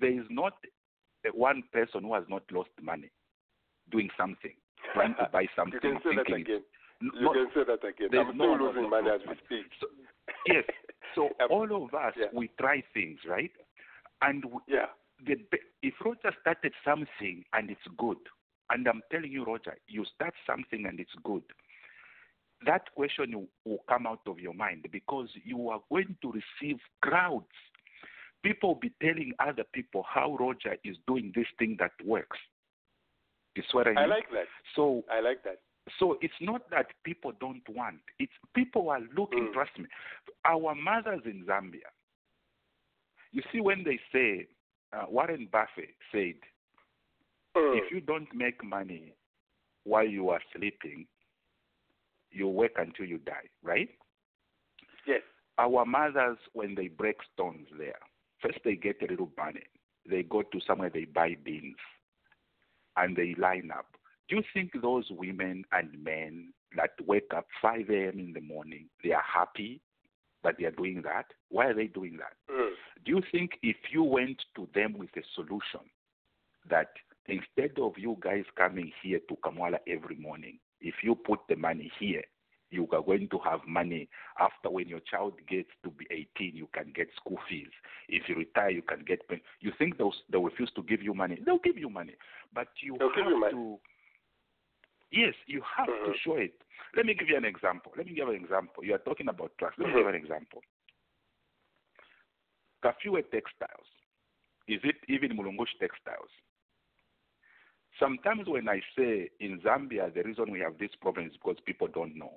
S8: There is not one person who has not lost money doing something, trying to buy something.
S3: you can say that again. You not, can say that again. I'm
S8: no,
S3: still losing
S8: no,
S3: money
S8: no,
S3: as we speak.
S8: So, yes. So all of us,
S3: yeah.
S8: we try things, right? And
S3: yeah.
S8: the, if Roger started something and it's good, and I'm telling you, Roger, you start something and it's good. That question will come out of your mind because you are going to receive crowds. People will be telling other people how Roger is doing this thing that works. Is what I mean.
S3: I like that.
S8: So
S3: I like that.
S8: So it's not that people don't want. It's people are looking.
S3: Mm.
S8: Trust me. Our mothers in Zambia. You see, when they say uh, Warren Buffett said, if you don't make money while you are sleeping, you work until you die, right?
S3: Yes.
S8: Our mothers, when they break stones there, first they get a little money. They go to somewhere they buy beans and they line up. Do you think those women and men that wake up 5 a.m. in the morning, they are happy that they are doing that? Why are they doing that?
S3: Mm.
S8: Do you think if you went to them with a solution that instead of you guys coming here to Kamwala every morning, if you put the money here, you are going to have money after when your child gets to be 18 you can get school fees if you retire you can get you think they'll, they'll refuse to give you money they'll give you money but you
S3: they'll
S8: have
S3: you
S8: to yes you have
S3: mm-hmm.
S8: to show it let me give you an example let me give an example you are talking about trust let me
S3: mm-hmm.
S8: give an example Kafue textiles is it even Mulungushi textiles Sometimes when I say in Zambia, the reason we have this problem is because people don't know.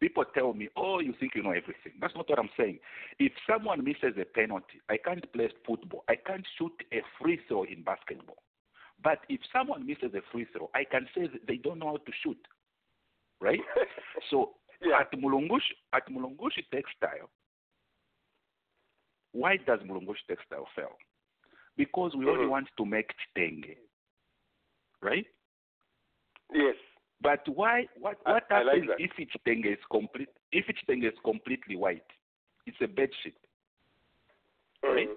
S8: People tell me, oh, you think you know everything. That's not what I'm saying. If someone misses a penalty, I can't play football. I can't shoot a free throw in basketball. But if someone misses a free throw, I can say that they don't know how to shoot. Right? so
S3: Yeah.
S8: at Mulungushi, at Mulungushi Textile, why does Mulungushi Textile fail? Because we only
S3: Mhm.
S8: want to make chitenge. Right?
S3: Yes.
S8: But why? What
S3: I-
S8: what
S3: I like
S8: happens if each thing is complete? If each thing is completely white, it's a bed sheet. Right.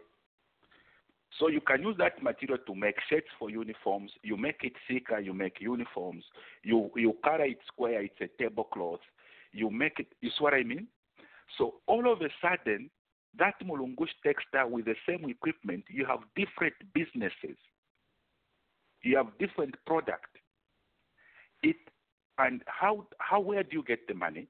S8: So you can use that material to make shirts for uniforms. You make it thicker. You make uniforms. You you color it square. It's a tablecloth. You make it. You see what I mean? So all of a sudden, that Mulungushi textile with the same equipment, you have different businesses. You have different product. It and how how where do you get the money?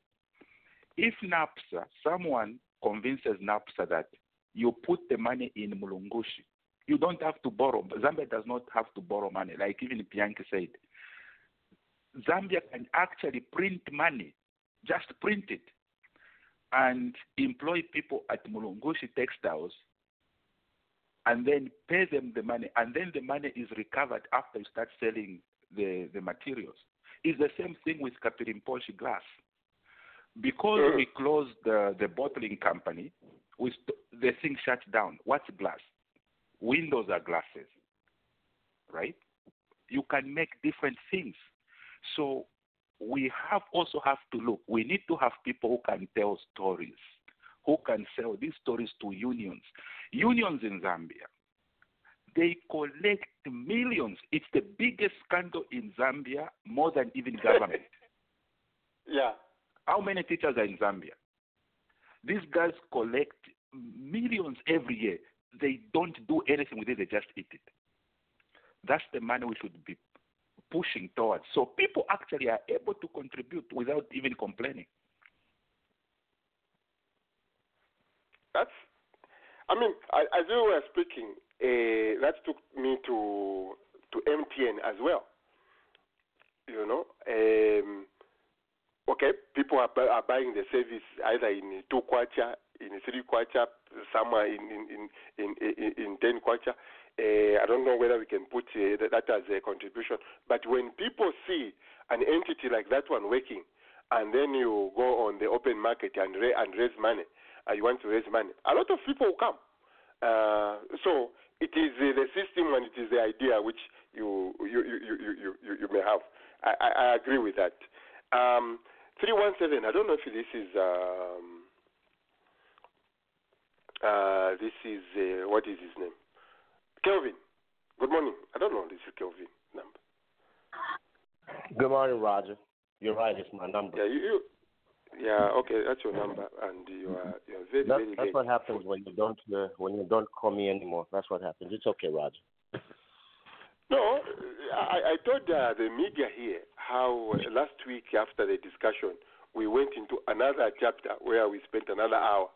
S8: If NAPSA, someone convinces NAPSA that you put the money in Mulungushi, you don't have to borrow. Zambia does not have to borrow money, like even Bianchi said. Zambia can actually print money, just print it, and employ people at Mulungushi Textiles, and then pay them the money, and then the money is recovered after you start selling the, the materials. It's the same thing with Kapirimposhi glass. Because
S3: Mm.
S8: we closed the, the bottling company, we st- the thing shut down. What's glass? Windows are glasses, right? You can make different things. So we have also have to look. We need to have people who can tell stories, who can sell these stories to unions. Unions in Zambia, they collect millions. It's the biggest scandal in Zambia, more than even government.
S3: Yeah.
S8: How many teachers are in Zambia? These guys collect millions every year. They don't do anything with it, they just eat it. That's the money we should be pushing towards. So people actually are able to contribute without even complaining.
S3: That's. I mean, as you were speaking, uh, that took me to to MTN as well. You know, um, okay, people are, are buying the service either in two kwacha, in three kwacha, somewhere in in in in, in, in ten kwacha. Uh, I don't know whether we can put uh, that, as a contribution, but when people see an entity like that one working, and then you go on the open market and ra- and raise money, uh, you want to raise money, a lot of people will come. Uh, so it is the system and it is the idea which you you you you you, you, you may have. I, I, I agree with that. Um, three one seven. I don't know if this is um, uh, this is uh, what is his name? Kelvin. Good morning. I don't know. This is Kelvin number.
S10: Good morning, Roger. You're right. It's my number.
S3: Yeah, you. you yeah, okay, that's your number, and you are you are very
S10: That's,
S3: very
S10: that's
S3: late.
S10: what happens when you don't uh, when you don't call me anymore. That's what happens. It's okay, Roger.
S3: No, I, I told uh, the media here how uh, last week after the discussion we went into another chapter where we spent another hour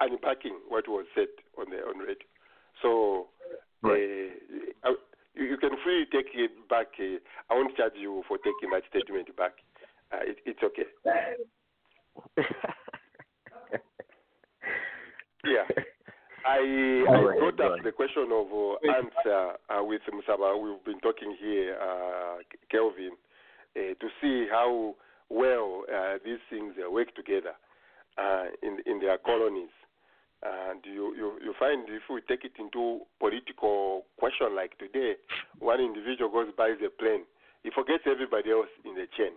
S3: unpacking what was said on the on radio. So uh, uh, you, you can freely take it back. Uh, I won't charge you for taking that statement back. Uh, it, it's okay. Yeah. I, I
S10: All right,
S3: brought
S10: go
S3: up
S10: ahead.
S3: the question of uh, ants uh, uh, with Musaba. We've been talking here, uh, Kelvin, uh, to see how well uh, these things uh, work together uh, in in their colonies. And you, you you find if we take it into political question like today, one individual goes buys a plane, he forgets everybody else in the chain.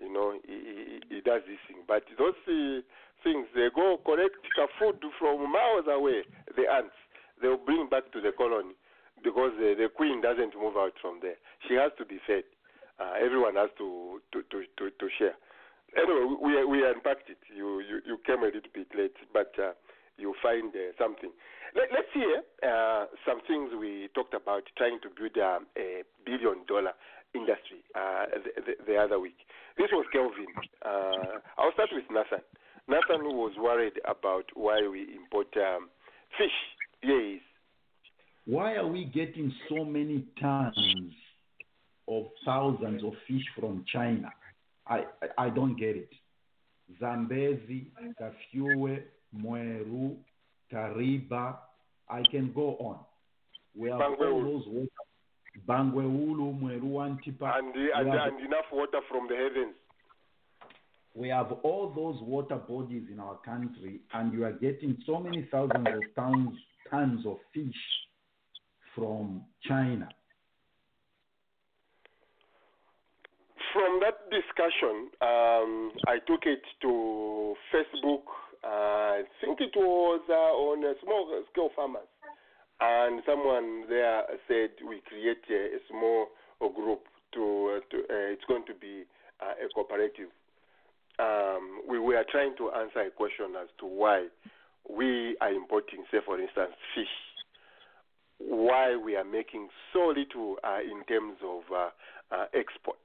S3: You know, he, he, he does this thing. But those uh, things, they go collect the food from miles away, the ants. They'll bring back to the colony because the, the queen doesn't move out from there. She has to be fed. Uh, everyone has to, to, to, to, to share. Anyway, we, we unpacked it. You, you, you came a little bit late, but uh, you find uh, something. Let, let's hear uh, some things we talked about trying to build um, a billion dollar industry uh, the, the, the other week. This was Kelvin. Uh, I'll start with Nathan. Nathan was worried about why we import um, fish. Is.
S11: Why are we getting so many tons
S7: of thousands of fish from China. I, I, I don't get it. Zambezi, Kafue, Mweru, Kariba, I can go on. We have all those water. Bangweulu, Mweru, Wantipa.
S3: And, and,
S7: have,
S3: and enough water from the heavens.
S7: we have all those water bodies in our country, and you are getting so many thousands of tons, tons of fish from China.
S3: From that discussion, um, I took it to Facebook. Uh, I think it was uh, on a small scale farmers, and someone there said we create a, a small group to. Uh, to uh, it's going to be uh, a cooperative. Um, we were trying to answer a question as to why we are importing, say, for instance, fish. Why we are making so little uh, in terms of uh, uh, export.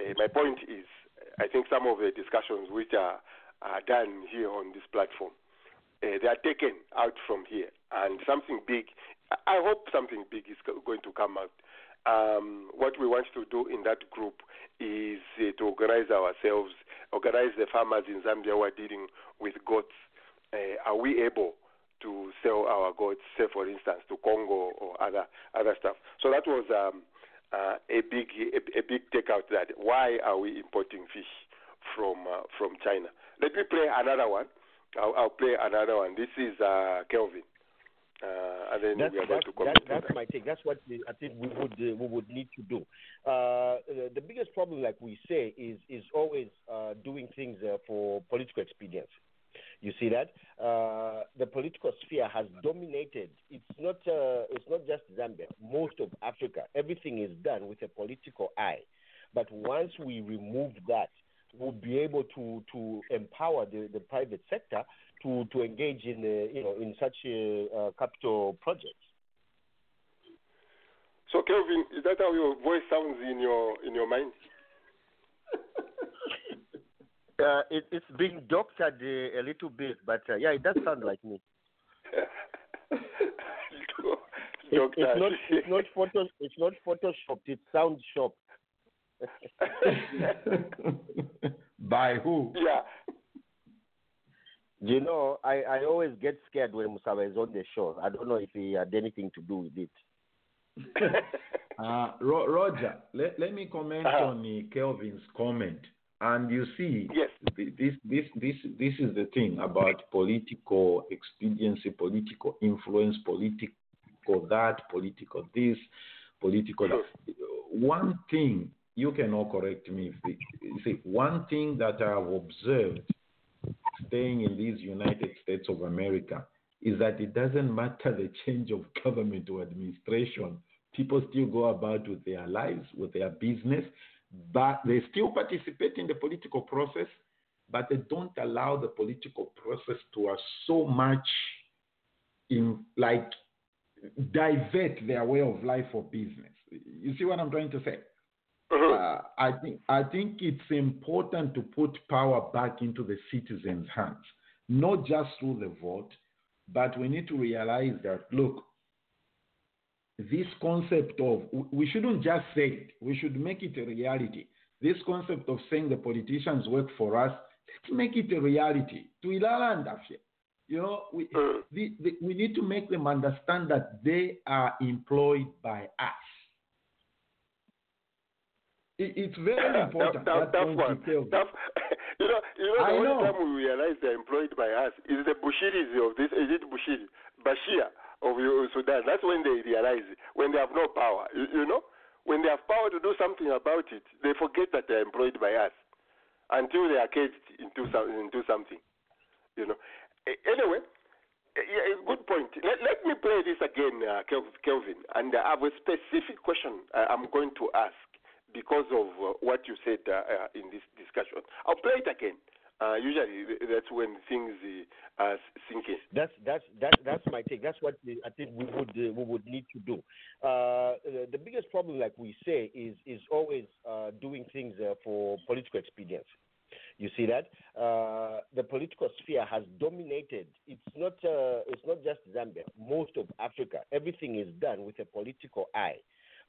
S3: Uh, my point is, I think some of the discussions which are, are done here on this platform, uh, they are taken out from here, and something big. I hope something big is go- going to come out. Um, what we want to do in that group is uh, to organize ourselves, organize the farmers in Zambia who are dealing with goats. Are we able to sell our goats, say for instance, to Congo or other other stuff? So that was um, uh, a big a, a big takeout. That why are we importing fish from uh, from China? Let me play another one. I'll, I'll play another one. This is uh, Kelvin, uh, and then
S10: That's,
S3: we are going
S10: that's,
S3: to
S10: that, that's
S3: that.
S10: my take. That's what I think we would uh, we would need to do. Uh, the, the biggest problem, like we say, is is always uh, doing things uh, for political expediency. You see that uh, the political sphere has dominated. It's not uh, it's not just Zambia. Most of Africa, everything is done with a political eye. But once we remove that, we'll be able to to empower the, the private sector to, to engage in uh, you know in such uh, uh, capital projects.
S3: So Kelvin, is that how your voice sounds in your in your mind?
S10: Uh, it, it's been doctored uh, a little bit, but uh, yeah, it does sound like me. It, it's not it's not photo it's not photoshopped. It's sound shop.
S7: By who?
S3: Yeah.
S10: You know, I, I always get scared when Musaba is on the show. I don't know if he had anything to do with it.
S7: Uh, Ro- Roger, let, let me comment
S3: Uh-huh.
S7: on uh, Kelvin's comment. And you see,
S3: Yes.
S7: this, this, this, this is the thing about political expediency, political influence, political that, political this, political that. One thing, you cannot correct me. If you see, one thing that I have observed staying in these United States of America is that it doesn't matter the change of government or administration. People still go about with their lives, with their business, but they still participate in the political process, but they don't allow the political process to uh, so much in like divert their way of life or business. You see what I'm trying to say? Uh, I think I think it's important to put power back into the citizens' hands, not just through the vote, but we need to realize that look, this concept of we shouldn't just say it, we should make it a reality. This concept of saying the politicians work for us, let's make it a reality. To Ilala and Afia. You know, we, hmm. the, the, we need to make them understand that they are employed by us. It, it's very important. That
S3: tough
S7: point
S3: one.
S7: me.
S3: You know, you know, the
S7: I
S3: only
S7: know.
S3: time we realize they're employed by us is the Bushiris of this. Is it Bushiri? Bashir of Sudan. That's when they realize it, when they have no power. You, you know, when they have power to do something about it, they forget that they're employed by us until they are caged into some, into something. You know. Anyway, yeah, good point. Let, let me play this again, uh, Kelvin, and I have a specific question I'm going to ask because of uh, what you said uh, uh, in this discussion. I'll play it again. Uh, usually, that's when things uh, are sinking.
S10: That's that's that, that's my take. That's what I think we would uh, we would need to do. Uh, the, the biggest problem, like we say, is is always uh, doing things uh, for political expediency. You see that uh, the political sphere has dominated. It's not uh, it's not just Zambia. Most of Africa, everything is done with a political eye.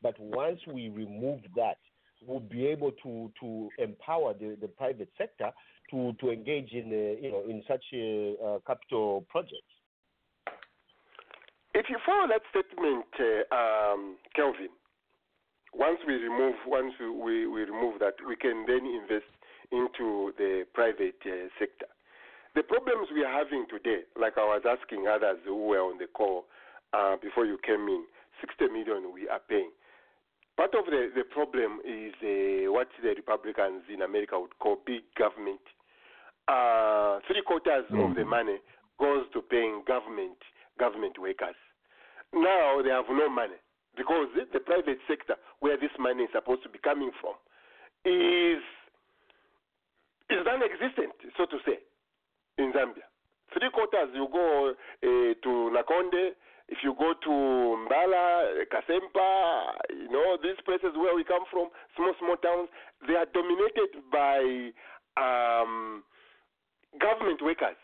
S10: But once we remove that, we'll be able to, to empower the, the private sector to, to engage in uh, you know in such uh, capital projects.
S3: If you follow that statement, uh, um, Kelvin, once we remove once we, we remove that, we can then invest into the private uh, sector. The problems we are having today, like I was asking others who were on the call uh, before you came in, 60 million we are paying. Part of the, the problem is uh, what the Republicans in America would call big government. Uh, three quarters mm. of the money goes to paying government government workers. Now they have no money because the private sector, where this money is supposed to be coming from, is is non-existent, so to say, in Zambia. Three quarters you go uh, to Nakonde, if you go to Mbala, Kasempa, you know, these places where we come from, small, small towns, they are dominated by um, government workers.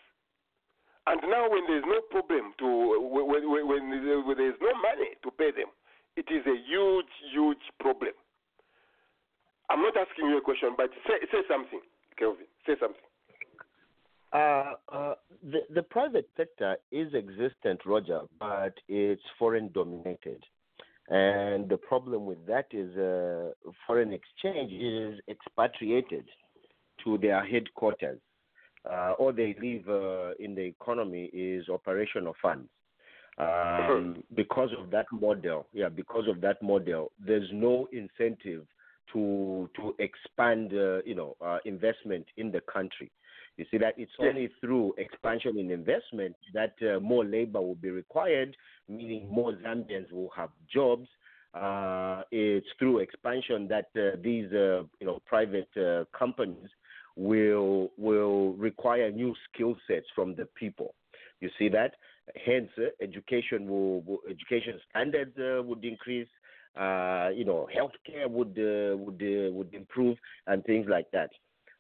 S3: And now, when there's no problem to, when, when, when there's no money to pay them, it is a huge, huge problem. I'm not asking you a question, but say, say something, Kelvin. Say something.
S10: Uh, uh, the, the private sector is existent, Roger, but it's foreign dominated. And the problem with that is uh, foreign exchange is expatriated to their headquarters. Uh, all they leave uh, in the economy is operational funds. Um, because of that model, yeah, because of that model, there's no incentive to to expand, uh, you know, uh, investment in the country. You see that it's only through expansion in investment that uh, more labor will be required, meaning more Zambians will have jobs. Uh, it's through expansion that uh, these, uh, you know, private uh, companies will will require new skill sets from the people. You see that? Hence, uh, education will, will, education standards would increase. you know, healthcare would would would improve and things like that.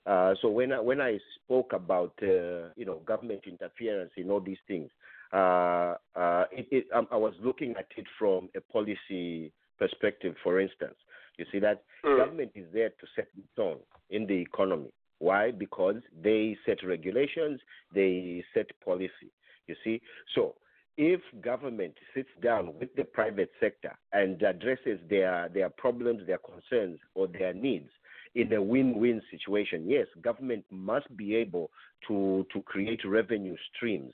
S10: Uh, so when I, when I spoke about uh, you know government interference in all these things, uh, uh it, it, um, I was looking at it from a policy perspective. For instance, you see that mm. government is there to set the tone in the economy. Why? Because they set regulations, they set policy. You see, so if government sits down with the private sector and addresses their their problems, their concerns, or their needs in a win-win situation. Yes, government must be able to to create revenue streams,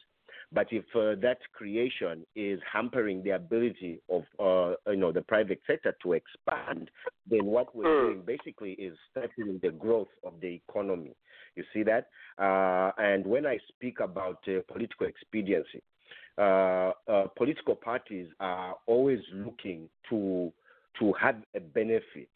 S10: but if uh, that creation is hampering the ability of uh, you know the private sector to expand, then what we're hmm. doing basically is stifling the growth of the economy. You see that? Uh, and when I speak about uh, political expediency, uh, uh, political parties are always looking to to have a benefit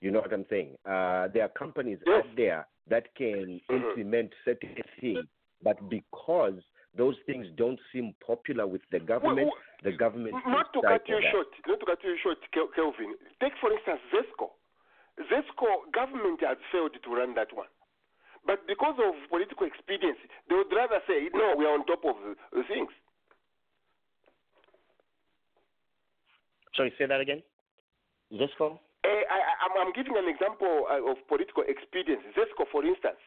S10: you know what I'm saying? Uh, there are companies out there that can mm-hmm. implement certain things, but because those things don't seem popular with the government, well, well, the government.
S3: Not to cut you short, not to cut you short, Kelvin. Take for instance ZESCO. ZESCO government has failed to run that one. But because of political expediency, they would rather say, no, we are on top of the things.
S10: Sorry, say that again. ZESCO?
S3: Uh, I, am giving an example uh, of political expedience. ZESCO, for instance,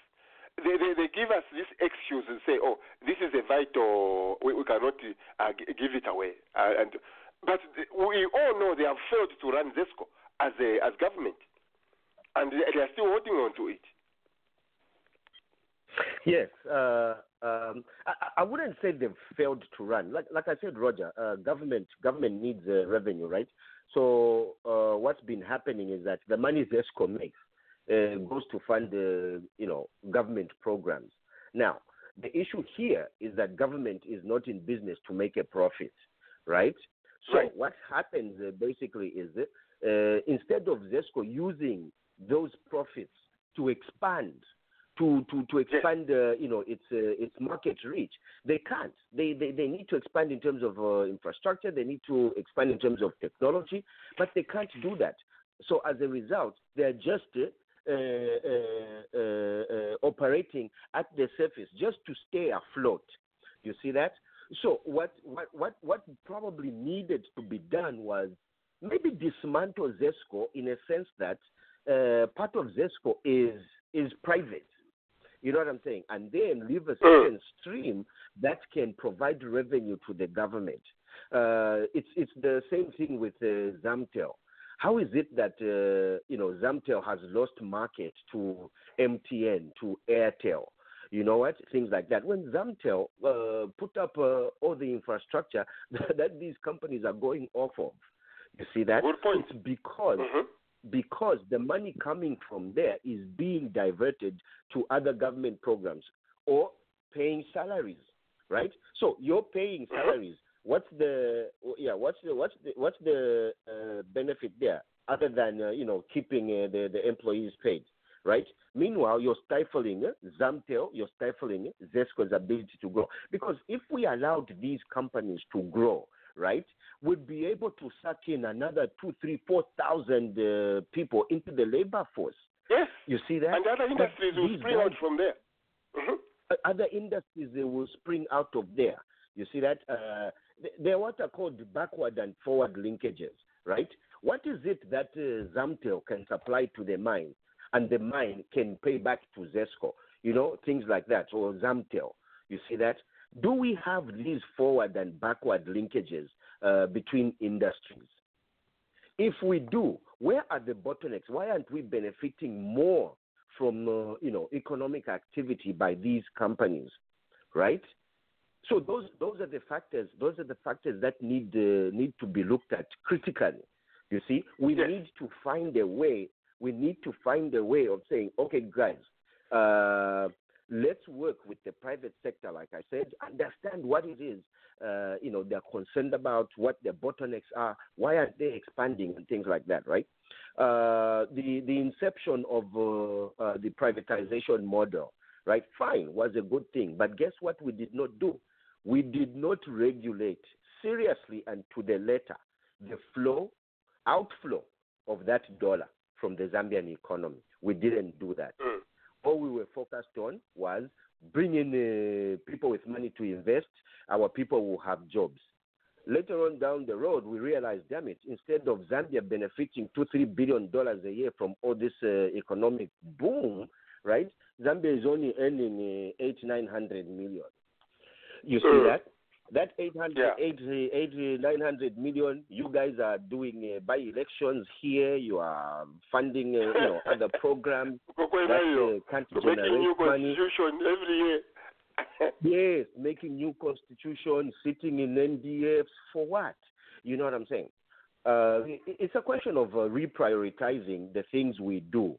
S3: they, they, they, give us this excuse and say, oh, this is a vital, we, we cannot uh, give it away. Uh, and But we all know they have failed to run ZESCO as, a, as government, and they are still holding on to it.
S10: Yes, uh, um, I, I, wouldn't say they've failed to run. Like, like I said, Roger, uh, government government needs uh, revenue, right? So uh, what's been happening is that the money ZESCO makes uh, goes to fund the you know government programs. Now the issue here is that government is not in business to make a profit, right? So right. what happens uh, basically is that uh, instead of ZESCO using those profits to expand to to to expand uh, you know its uh, its market reach. They can't. They, they they need to expand in terms of uh, infrastructure. They need to expand in terms of technology, but they can't do that. So as a result, they're just uh, uh, uh, operating at the surface just to stay afloat. You see that? So what what what what probably needed to be done was maybe dismantle Zesco in a sense that uh, part of Zesco is is private. You know what I'm saying? And then leave a certain stream that can provide revenue to the government. Uh, it's it's the same thing with uh, Zamtel. How is it that uh, you know Zamtel has lost market to MTN to Airtel? You know what? Things like that. When Zamtel uh, put up uh, all the infrastructure that these companies are going off of, you see that?
S3: Good point.
S10: It's because
S3: Mhm.
S10: because the money coming from there is being diverted to other government programs or paying salaries, right? So you're paying salaries. What's the yeah? What's the what's the what's the uh, benefit there other than uh, you know keeping uh, the the employees paid, right? Meanwhile, you're stifling uh, Zamtel, you're stifling uh, Zesco's ability to grow because if we allowed these companies to grow, right, we'd be able to suck in another two, three, four thousand uh, people into the labor force.
S3: Yes.
S10: You see that?
S3: And other industries will spring out from there. Mhm.
S10: uh, other industries they will spring out of there. You see that? Uh, they're what are called backward and forward linkages, right? What is it that uh, Zamtel can supply to the mine, and the mine can pay back to Zesco? You know, things like that, or Zamtel. You see that? Do we have these forward and backward linkages uh, between industries? If we do, where are the bottlenecks? Why aren't we benefiting more from uh, you know economic activity by these companies, right? So those those are the factors. Those are the factors that need uh, need to be looked at critically. You see, we need to find a way. We need to find a way of saying, okay, guys, uh, let's work with the private sector. Like I said, understand what it is. Uh, you know, they're concerned about what their bottlenecks are. Why aren't they expanding and things like that, right? Uh, the the inception of uh, uh, the privatization model, right? Fine, was a good thing, but guess what? We did not do. We did not regulate seriously and to the letter the flow, outflow of that dollar from the Zambian economy. We didn't do that. All we were focused on was bringing uh, people with money to invest. Our people will have jobs. Later on down the road, we realized, damn it, instead of Zambia benefiting two, three billion dollars a year from all this uh, economic boom, right? Zambia is only earning uh, eight, nine hundred million. You see
S3: Mm.
S10: that? That 800,
S3: Yeah.
S10: 80, 80, 900 million, you guys are doing uh, by elections here. You are funding, uh, you know, other programs
S3: Kokwena
S10: that
S3: hiyo.
S10: uh, can't
S3: Making new
S10: generate money.
S3: constitution every year.
S10: Yes, making new constitution, sitting in NDFs for what? You know what I'm saying? Uh, it's a question of uh, reprioritizing the things we do.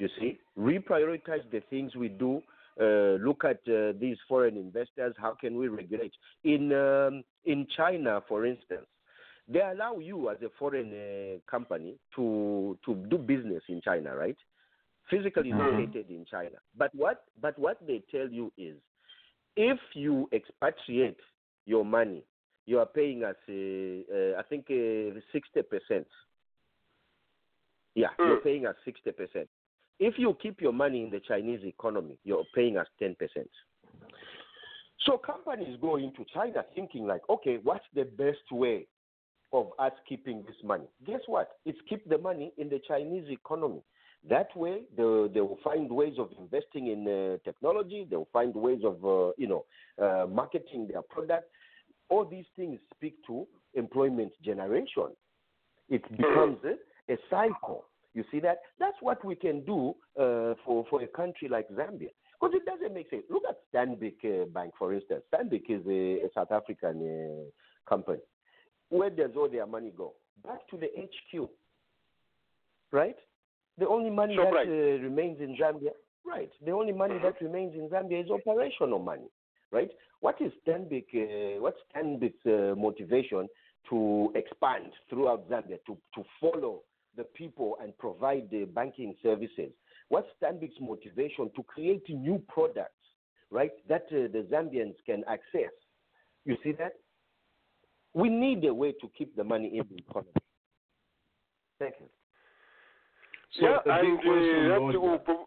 S10: You see, reprioritize the things we do. Uh, look at uh, these foreign investors. How can we regulate? In um, in China, for instance, they allow you as a foreign uh, company to to do business in China, right? Physically
S3: Mhm.
S10: located in China. But what but what they tell you is if you expatriate your money, you are paying us, uh, uh, I think, sixty percent. Yeah, you're paying us sixty percent. If you keep your money in the Chinese economy, you're paying us ten percent. So companies go into China thinking like, okay, what's the best way of us keeping this money? Guess what? It's keep the money in the Chinese economy. That way, they, they will find ways of investing in uh, technology. They will find ways of, uh, you know, uh, marketing their product. All these things speak to employment generation. It becomes a, a cycle. You see that? That's what we can do uh, for, for a country like Zambia. Because it doesn't make sense. Look at Stanbic uh, Bank, for instance. Stanbic is a, a South African uh, company. Where does all their money go? Back to the HQ, right? The only money that
S3: right.
S10: uh, remains in Zambia, right? The only money that remains in Zambia is operational money, right? What is Stanbic? Uh, what's Stanbic's uh, motivation to expand throughout Zambia to to follow the people and provide the banking services? What's Stanbic's motivation to create new products, right? That uh, the Zambians can access. You see that? We need a way to keep the money in the economy. Thank you.
S7: So
S3: yeah,
S7: the big question,
S3: uh,
S7: Lord,
S3: that will prov-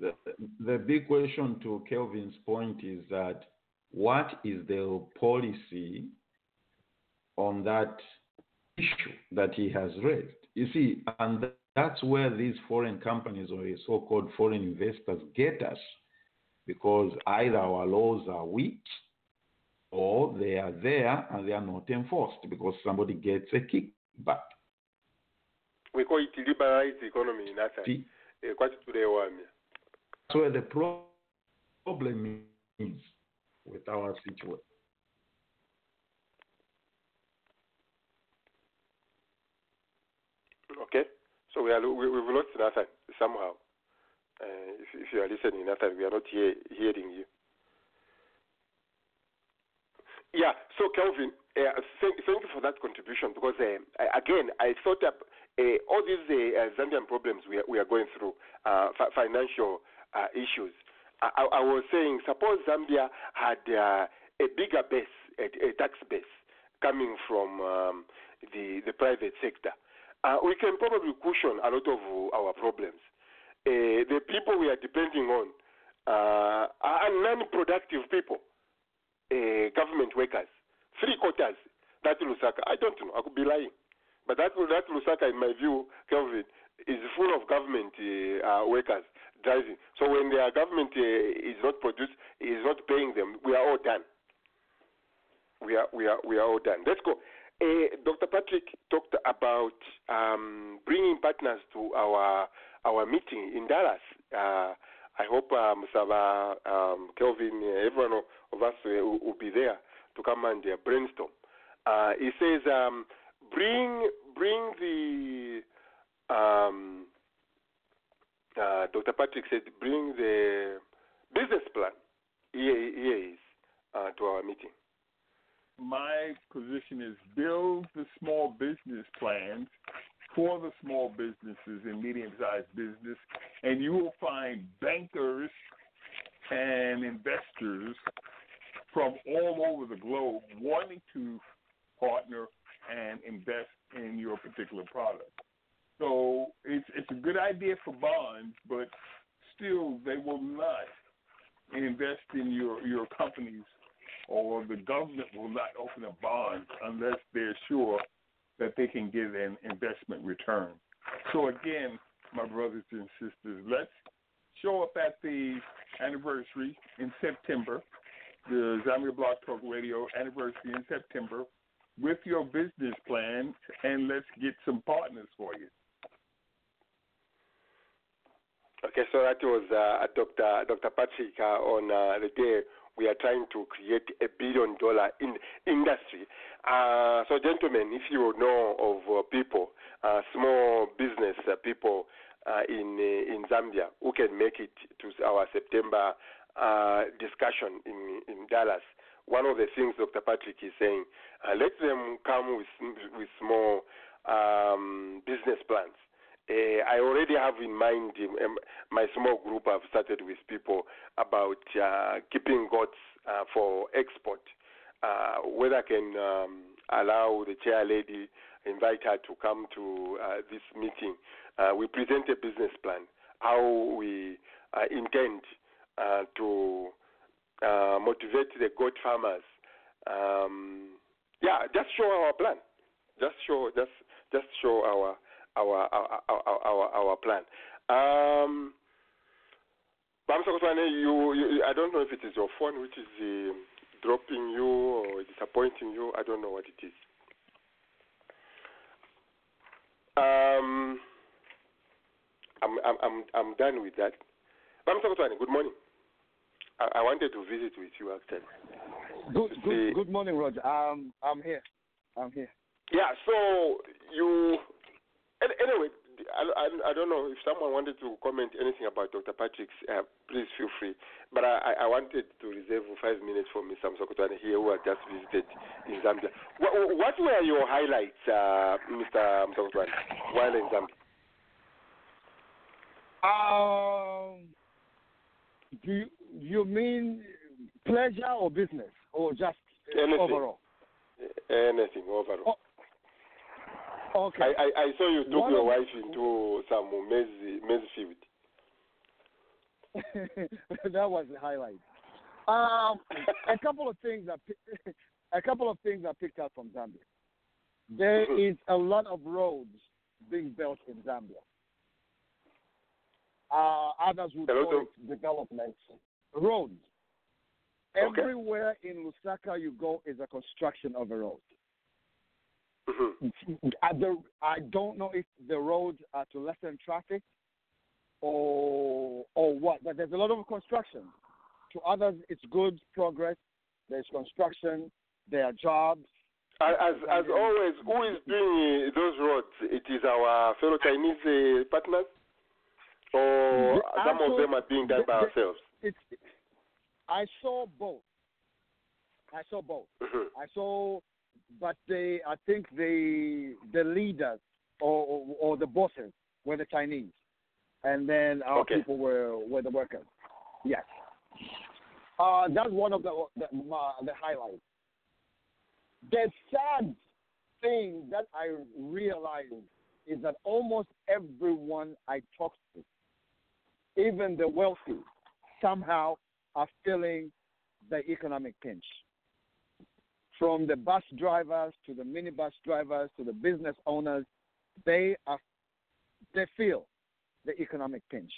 S7: the, the big question to Kelvin's point is that what is the policy on that issue that he has raised. You see, and that's where these foreign companies or so-called foreign investors get us, because either our laws are weak or they are there and they are not enforced because somebody gets a kickback.
S3: We call it liberalized economy in Eh, tulewamya.
S7: That's where the problem is with our situation.
S3: Okay, so we are we, we've lost Nathan somehow. Uh, if, if you are listening, Nathan, we are not hear, hearing you. Yeah, so Kelvin, uh, thank, thank you for that contribution because uh, I- again, I thought that uh, all these uh, Zambian problems we are, we are going through, uh, fi- financial uh, issues. I, I I was saying, suppose Zambia had uh, a bigger base, a, a tax base coming from um, the the private sector, uh, we can probably cushion a lot of our problems. Uh, the people we are depending on uh, are non-productive people uh, government workers, three quarters. That Lusaka, I don't know, I could be lying, but that that Lusaka, in my view, Kelvin, is full of government uh, uh, workers driving. So when their government is not produce, is not paying them, we are all done. We are we are we are all done. Let's go. Uh, Dr. Patrick talked about um, bringing partners to our our meeting in Dallas. Uh, I hope um, Sava, um, Kelvin, uh, everyone of us uh, will, will be there to come and uh, brainstorm. Uh, he says, um, bring bring the um, uh, Dr. Patrick said, bring the business plan. Here, here is uh, to our meeting.
S2: My position is build the small business plans for the small businesses and medium-sized business, and you will find bankers and investors from all over the globe wanting to partner and invest in your particular product. So it's it's a good idea for bonds, but still they will not invest in your your companies or the government will not open a bond unless they're sure that they can get an investment return. So again, my brothers and sisters, let's show up at the anniversary in September, the Zambia Blog Talk Radio anniversary in September, with your business plan, and let's get some partners for you.
S3: Okay, so that was uh, Dr. Dr. Patrick uh, on uh, the day we are trying to create a billion dollar in industry. Uh, so, gentlemen, if you know of uh, people, uh, small business uh, people uh, in uh, in Zambia who can make it to our September discussion in in Dallas, one of the things Dr. Patrick is saying, let them come with with small um, business plans. Uh, I already have in mind um, my small group. I've started with people about uh, keeping goats uh, for export. Uh, whether I can um, allow the chair lady, invite her to come to uh, this meeting. Uh, we present a business plan, how we intend to motivate the goat farmers. Um, yeah, just show our plan. Just show, just just show our our our our, our, our plan. Um, Bamsakotwane, you, you, I don't know if it is your phone which is uh, dropping you or disappointing you. I don't know what it is. Um, I'm, I'm, I'm, I'm done with that. Bamsakotwane, good morning. I, I wanted to visit with you actually.
S9: Good, good, good morning, Roger. Um, I'm here. I'm here.
S3: Yeah, so you. An- Anyway, I, I, I don't know if someone wanted to comment anything about Dr. Patrick's. Uh, please feel free. But I, I wanted to reserve five minutes for Mr. Msokotwane here, who had just visited in Zambia. What, what were your highlights, uh, Mr. Msokotwane, while in Zambia?
S9: Um, do you, you mean pleasure or business or just uh,
S3: Anything.
S9: overall?
S3: Anything overall.
S9: Okay.
S3: I, I, I saw you took
S9: One
S3: your wife into some maize, maize field.
S9: that was the highlight. Um, a couple of things I a couple of things I picked up from Zambia. There
S3: Mhm.
S9: a lot of roads being built in Zambia. Uh, others would call it development. Roads.
S3: Okay.
S9: Everywhere in Lusaka you go is a construction of a road.
S3: Mhm.
S9: I, the, I don't know if the roads are to lessen traffic or or what, but there's a lot of construction. To others, it's good progress. There's construction. There are jobs.
S3: As, as always, who is doing those roads? It is our fellow Chinese uh, partners, or some of them are being done by ourselves.
S9: It's. I saw both. I saw both.
S3: Mhm.
S9: I saw, but they, I think the the leaders or, or or the bosses were the Chinese, and then our
S3: Okay.
S9: people were were the workers. Yes, uh, that's one of the the, uh, the highlights. The sad thing that I realized is that almost everyone I talked to, even the wealthy, somehow are feeling the economic pinch from the bus drivers to the minibus drivers to the business owners, they are they feel the economic pinch.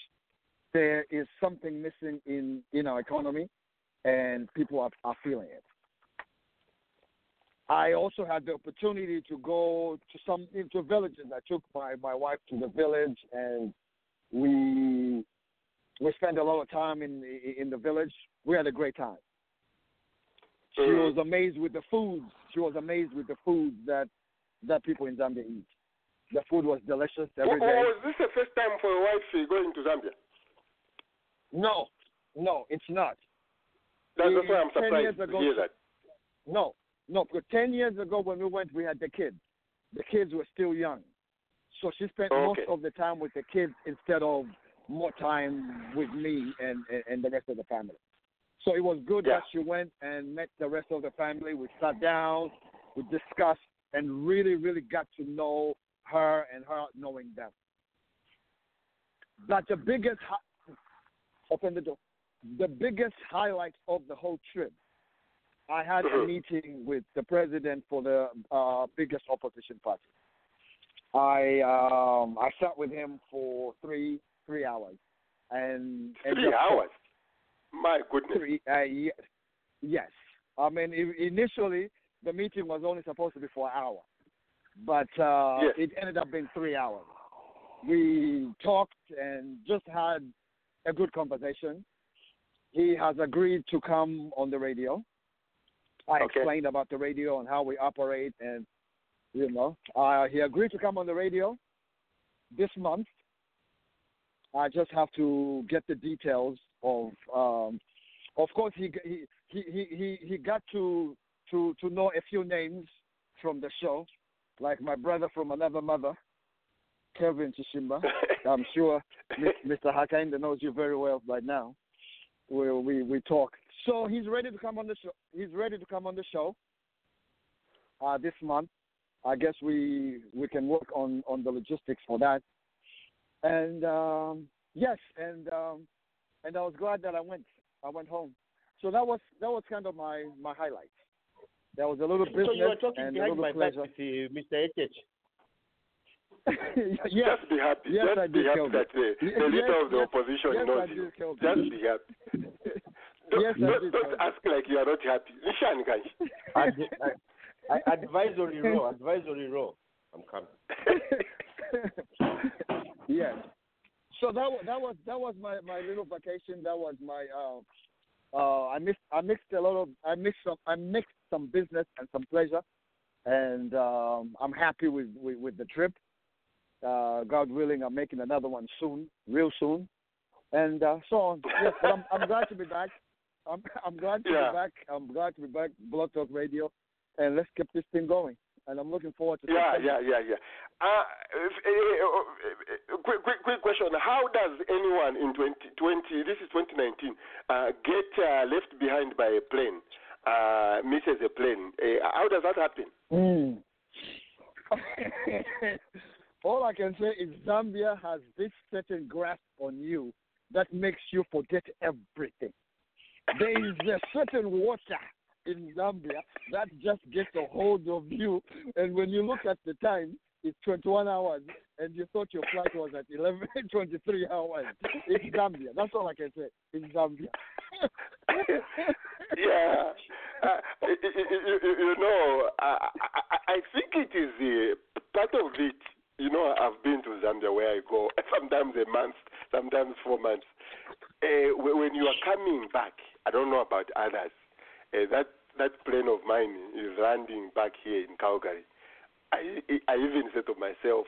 S9: There is something missing in, in our economy and people are, are feeling it. I also had the opportunity to go to some into villages. I took my, my wife to the village and we we spent a lot of time in in the village. We had a great time. She
S3: Mhm.
S9: was amazed with the foods. She was amazed with the food that that people in Zambia eat. The food was delicious every day.
S3: was this the first time for your wife going to Zambia?
S9: No, no, it's not.
S3: That's, that's why I'm
S9: 10 years
S3: surprised to hear that.
S9: No, no, because 10 years ago when we went, we had the kids. The kids were still young. So she spent most of the time with the kids instead of more time with me and, and, and the rest of the family. So it was good
S3: Yeah.
S9: that she went and met the rest of the family. We sat down, we discussed, and really, really got to know her and her knowing them. But the biggest, hi- open the door. The biggest highlight of the whole trip, I had a
S3: Mhm.
S9: meeting with the president for the uh, biggest opposition party. I um, I sat with him for three three hours, and,
S3: Three hours. My goodness.
S9: Three, uh, ye- yes. I mean, initially the meeting was only supposed to be for an hour, but uh,
S3: Yes.
S9: it ended up being three hours. We talked and just had a good conversation. He has agreed to come on the radio. I
S3: Okay.
S9: explained about the radio and how we operate, and you know, uh, he agreed to come on the radio this month. I just have to get the details of. Um, of course, he he he he he got to to to know a few names from the show, like my brother from another mother, Kelvin Chishimba. I'm sure Mr. Hakainde knows you very well by now. We we we talk. So he's ready to come on the show. He's ready to come on the show uh, this month. I guess we we can work on on the logistics for that. And um, yes, and um, and I was glad that I went. I went home. So that was that was kind of my my highlight. There was a little business
S10: So you were talking
S9: and a
S10: behind
S9: little
S10: my back
S9: pleasure.
S10: with uh, Mr. H.
S9: yes,
S3: Just be happy.
S9: Yes,
S3: Just
S9: I
S3: be
S9: did,
S3: happy
S9: Kelvin.
S3: that the,
S9: Yes,
S3: leader
S9: yes,
S3: of the
S9: yes,
S3: opposition
S9: yes,
S3: knows
S9: I
S3: you. Just be happy. Don't,
S9: Yes,
S3: don't, don't ask like you are not happy. Listen, guys.
S10: Ad- ad- advisory row, advisory row. I'm coming.
S9: yes. So that was that was that was my, my little vacation. That was my uh, uh, I mixed I mixed a lot of I mixed some I mixed some business and some pleasure, and um, I'm happy with, with, with the trip. Uh, God willing, I'm making another one soon, real soon, and uh, so on. Yes, but I'm, I'm glad to be back. I'm I'm glad to
S3: Yeah.
S9: be back. I'm glad to be back. Blog Talk Radio, and let's keep this thing going. And I'm looking forward to that.
S3: Yeah,
S9: September.
S3: yeah, yeah, yeah. Uh, if, uh, quick, quick, quick question. How does anyone in 2020, this is 2019, uh, get uh, left behind by a plane, uh, misses a plane? Uh, how does that happen?
S9: Mm. All I can say is Zambia has this certain grasp on you that makes you forget everything. There is a certain water in Zambia that just gets a hold of you, and when you look at the time, it's 21 hours, and you thought your flight was at 11, 23 hours. It's Zambia. That's all I can say. It's Zambia.
S3: yeah, uh, you, you, you know, I, I, I think it is uh, part of it. You know, I've been to Zambia where I go sometimes a month, sometimes four months. Uh, when you are coming back, I don't know about others. Uh, that that plane of mine is landing back here in Calgary. I I even say to myself,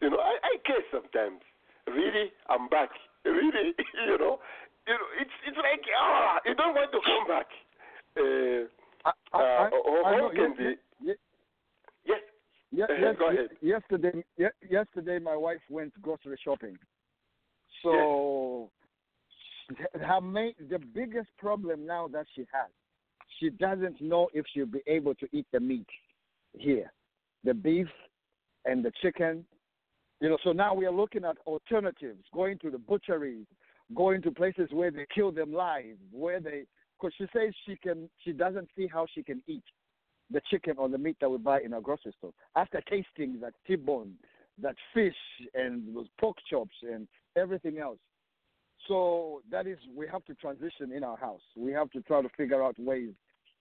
S3: you know, I, I care sometimes. Really, I'm back. Really, you know, you know, it's it's like ah, you don't want to come back. Uh,
S9: I, I,
S3: uh,
S9: I, I
S3: how can
S9: yes, yes,
S3: yes?
S9: yes,
S3: Uh,
S9: yes,
S3: go ahead.
S9: Yesterday, yesterday, my wife went grocery shopping. So, her main, the biggest problem now that she has, she doesn't know if she'll be able to eat the meat here, the beef and the chicken. You know, so now we are looking at alternatives, going to the butcheries, going to places where they kill them live, where they, because she says she can, she doesn't see how she can eat the chicken or the meat that we buy in our grocery store. After tasting that T-bone, that fish and those pork chops and everything else. So that is, we have to transition in our house. We have to try to figure out ways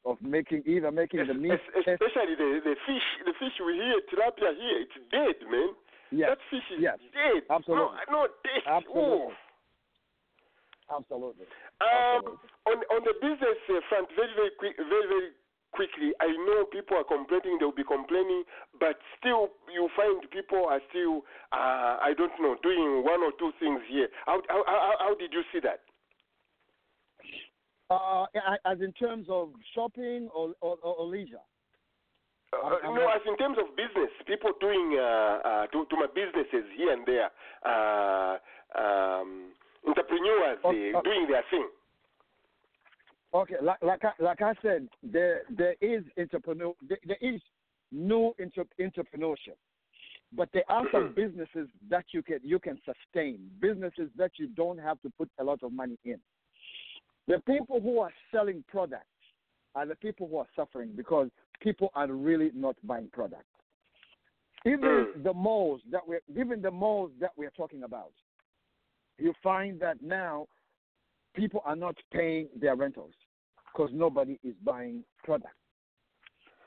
S9: of making either making the meat.
S3: Especially the the fish, the fish we hear tilapia here, it's dead, man.
S9: Yes,
S3: That fish is
S9: yes,
S3: dead.
S9: absolutely.
S3: No, no taste.
S9: absolutely, absolutely.
S3: Um, on on the business uh, front, very very quick, very very quickly. I know people are complaining; they will be complaining, but still, you find people are still, uh, I don't know, doing one or two things here. How how how, how did you see that?
S9: Uh, as in terms of shopping or, or, or leisure.
S3: Uh,
S9: I'm
S3: no,
S9: not-
S3: as in terms of business, people doing uh, uh, to, to my businesses here and there, uh, um, entrepreneurs uh,
S9: okay.
S3: doing their thing.
S9: Okay, like like I, like I said, there there is entrepreneur there, there is new inter, entrepreneurship, but there are some businesses that you can you can sustain, businesses that you don't have to put a lot of money in. The people who are selling products are the people who are suffering because people are really not buying products. Even mm. the malls that we're even the malls that we're talking about, you find that now people are not paying their rentals because nobody is buying products.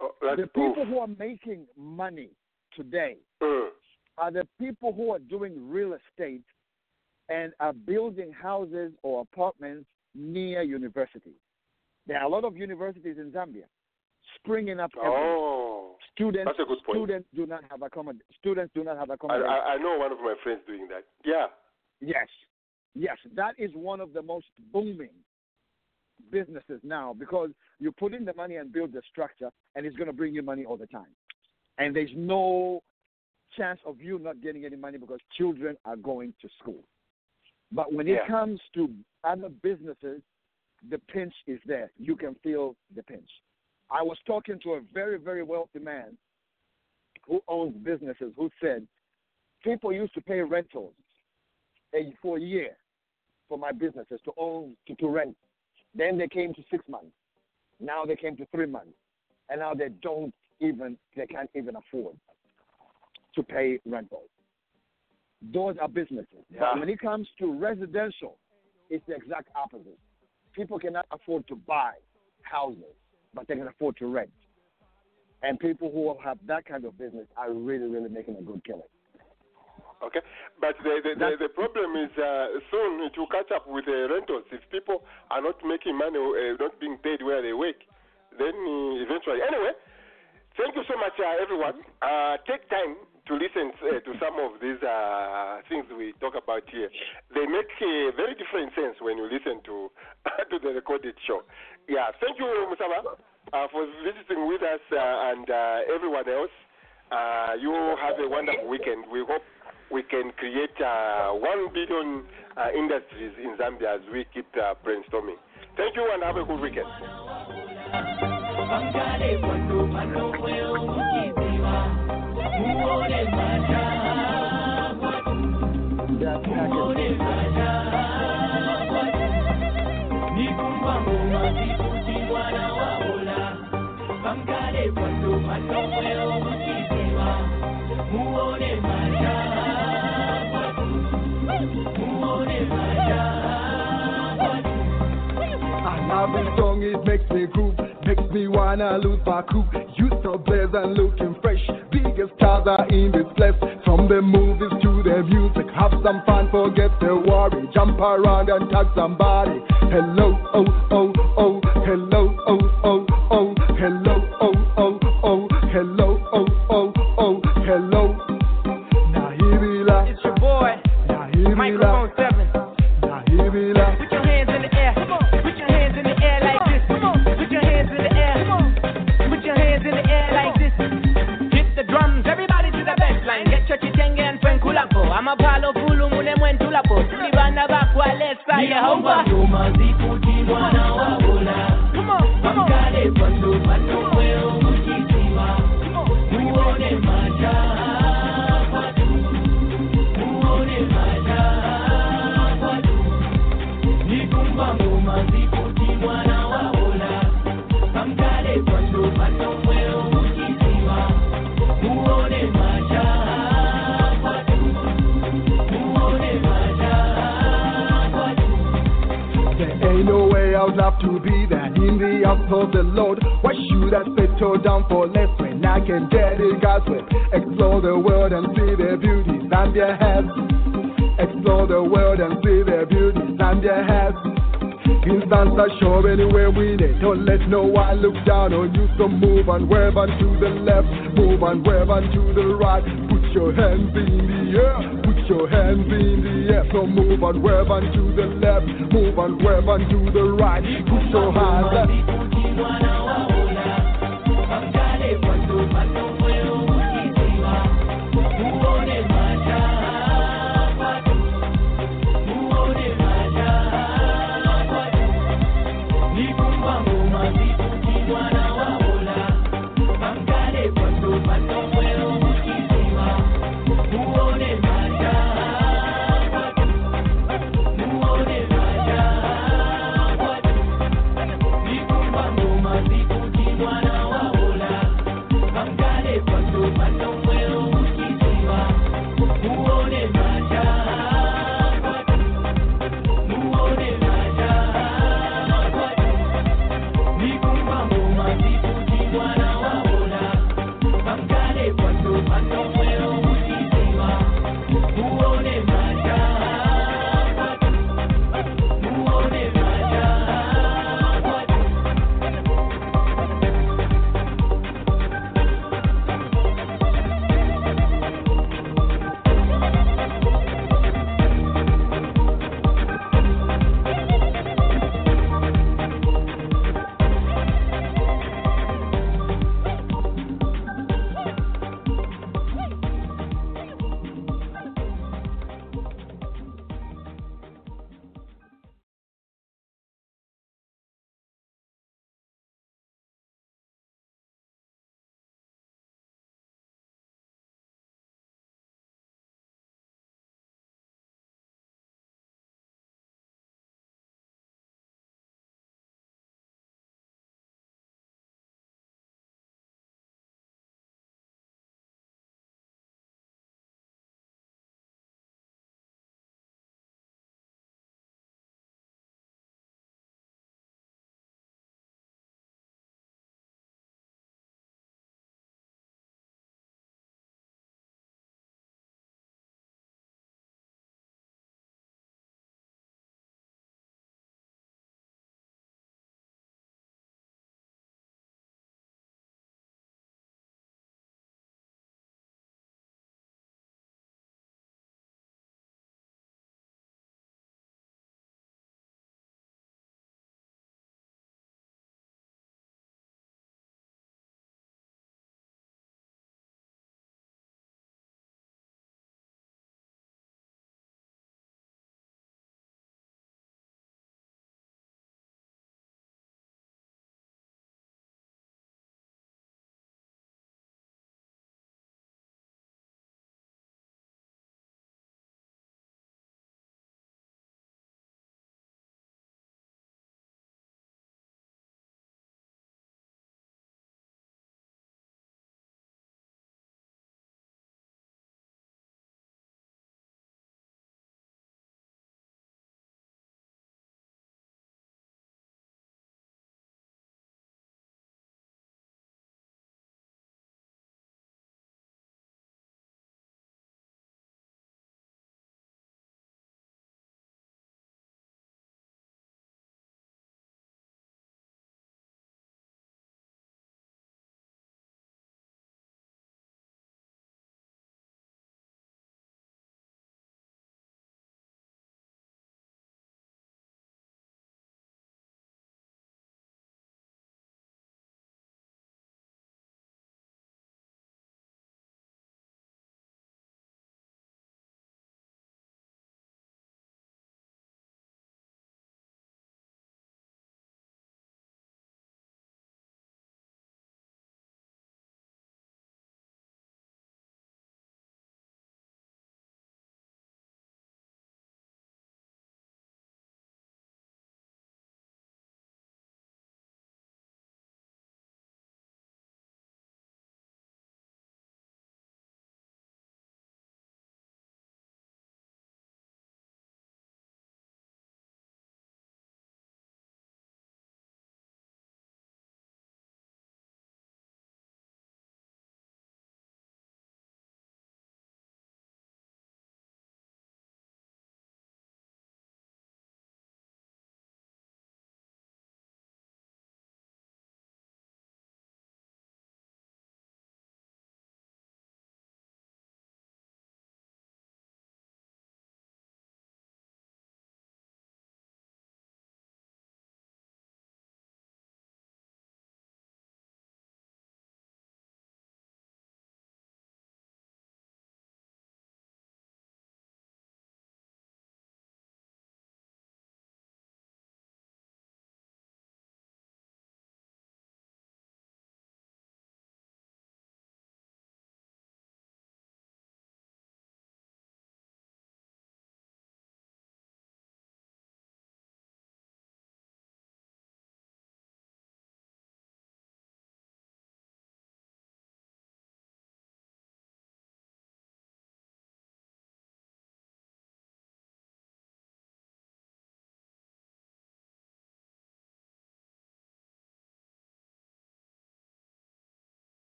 S3: Oh,
S9: The people who are making money today
S3: Mm.
S9: are the people who are doing real estate and are building houses or apartments near universities. There are a lot of universities in Zambia springing up. everywhere.
S3: Oh,
S9: students,
S3: that's a good point.
S9: students do not have accommod- Students do not have
S3: I,
S9: accommodation.
S3: I, I know one of my friends doing that. Yeah.
S9: Yes, yes, that is one of the most booming businesses now because you put in the money and build the structure, and it's going to bring you money all the time. And there's no chance of you not getting any money because children are going to school. But when it
S3: Yeah.
S9: comes to other businesses, the pinch is there. You can feel the pinch. I was talking to a very, very wealthy man who owns businesses who said people used to pay rentals for a year for my businesses to own to, to rent. Then they came to six months. Now they came to three months, and now they don't even they can't even afford to pay rentals. Those are businesses.
S3: Yeah.
S9: But when it comes to residential, it's the exact opposite. People cannot afford to buy houses, but they can afford to rent. And people who have that kind of business are really, really making a good killing.
S3: Okay, but the the, the, the problem is uh, soon it will catch up with the rentals. If people are not making money, uh, not being paid where they work, then uh, eventually. Anyway, thank you so much, uh, everyone. Uh, take time to listen uh, to some of these uh, things we talk about here. They make a very different sense when you listen to to the recorded show. Yeah, thank you, Musaba, uh, for visiting with us uh, and uh, everyone else. Uh, you have a wonderful weekend. We hope we can create uh, 1 billion uh, industries in Zambia as we keep uh, brainstorming. Thank you and have a good weekend.
S11: Me wanna lose my cool. You so blaze and looking fresh. Biggest stars are in this place. From the movies to the music, have some fun, forget the worry. Jump around and tag somebody. Hello, oh, oh, oh, hello, oh, oh, oh, hello, oh, oh, oh, hello, oh, oh, oh, hello. Nahibila,
S12: It's your boy,
S11: Nahibila,
S12: Microphone 7. Pulu mune mwentulapo. Tulibana bakwa lesa Yehova.
S13: Ngoma zifuti mwana wa bola
S12: Come on, come on.
S13: Mkale pando pando mweo mkizima Muone majaba tu Muone majaba tu Nikumba ngoma zifuti
S11: love to be that in the house of the Lord. Why should I settle down for less when I can get it God's way? Explore the world and see the beauty Zambia has. Explore the world and see the beauty Zambia has. Instance are sure anywhere we need. Don't let no one look down on you. So move and wave on to the left, move and wave on to the right. Put your hands in the air, put your hands in the air. So move and wave on to the left, move and wave on to the right. Put your hands up.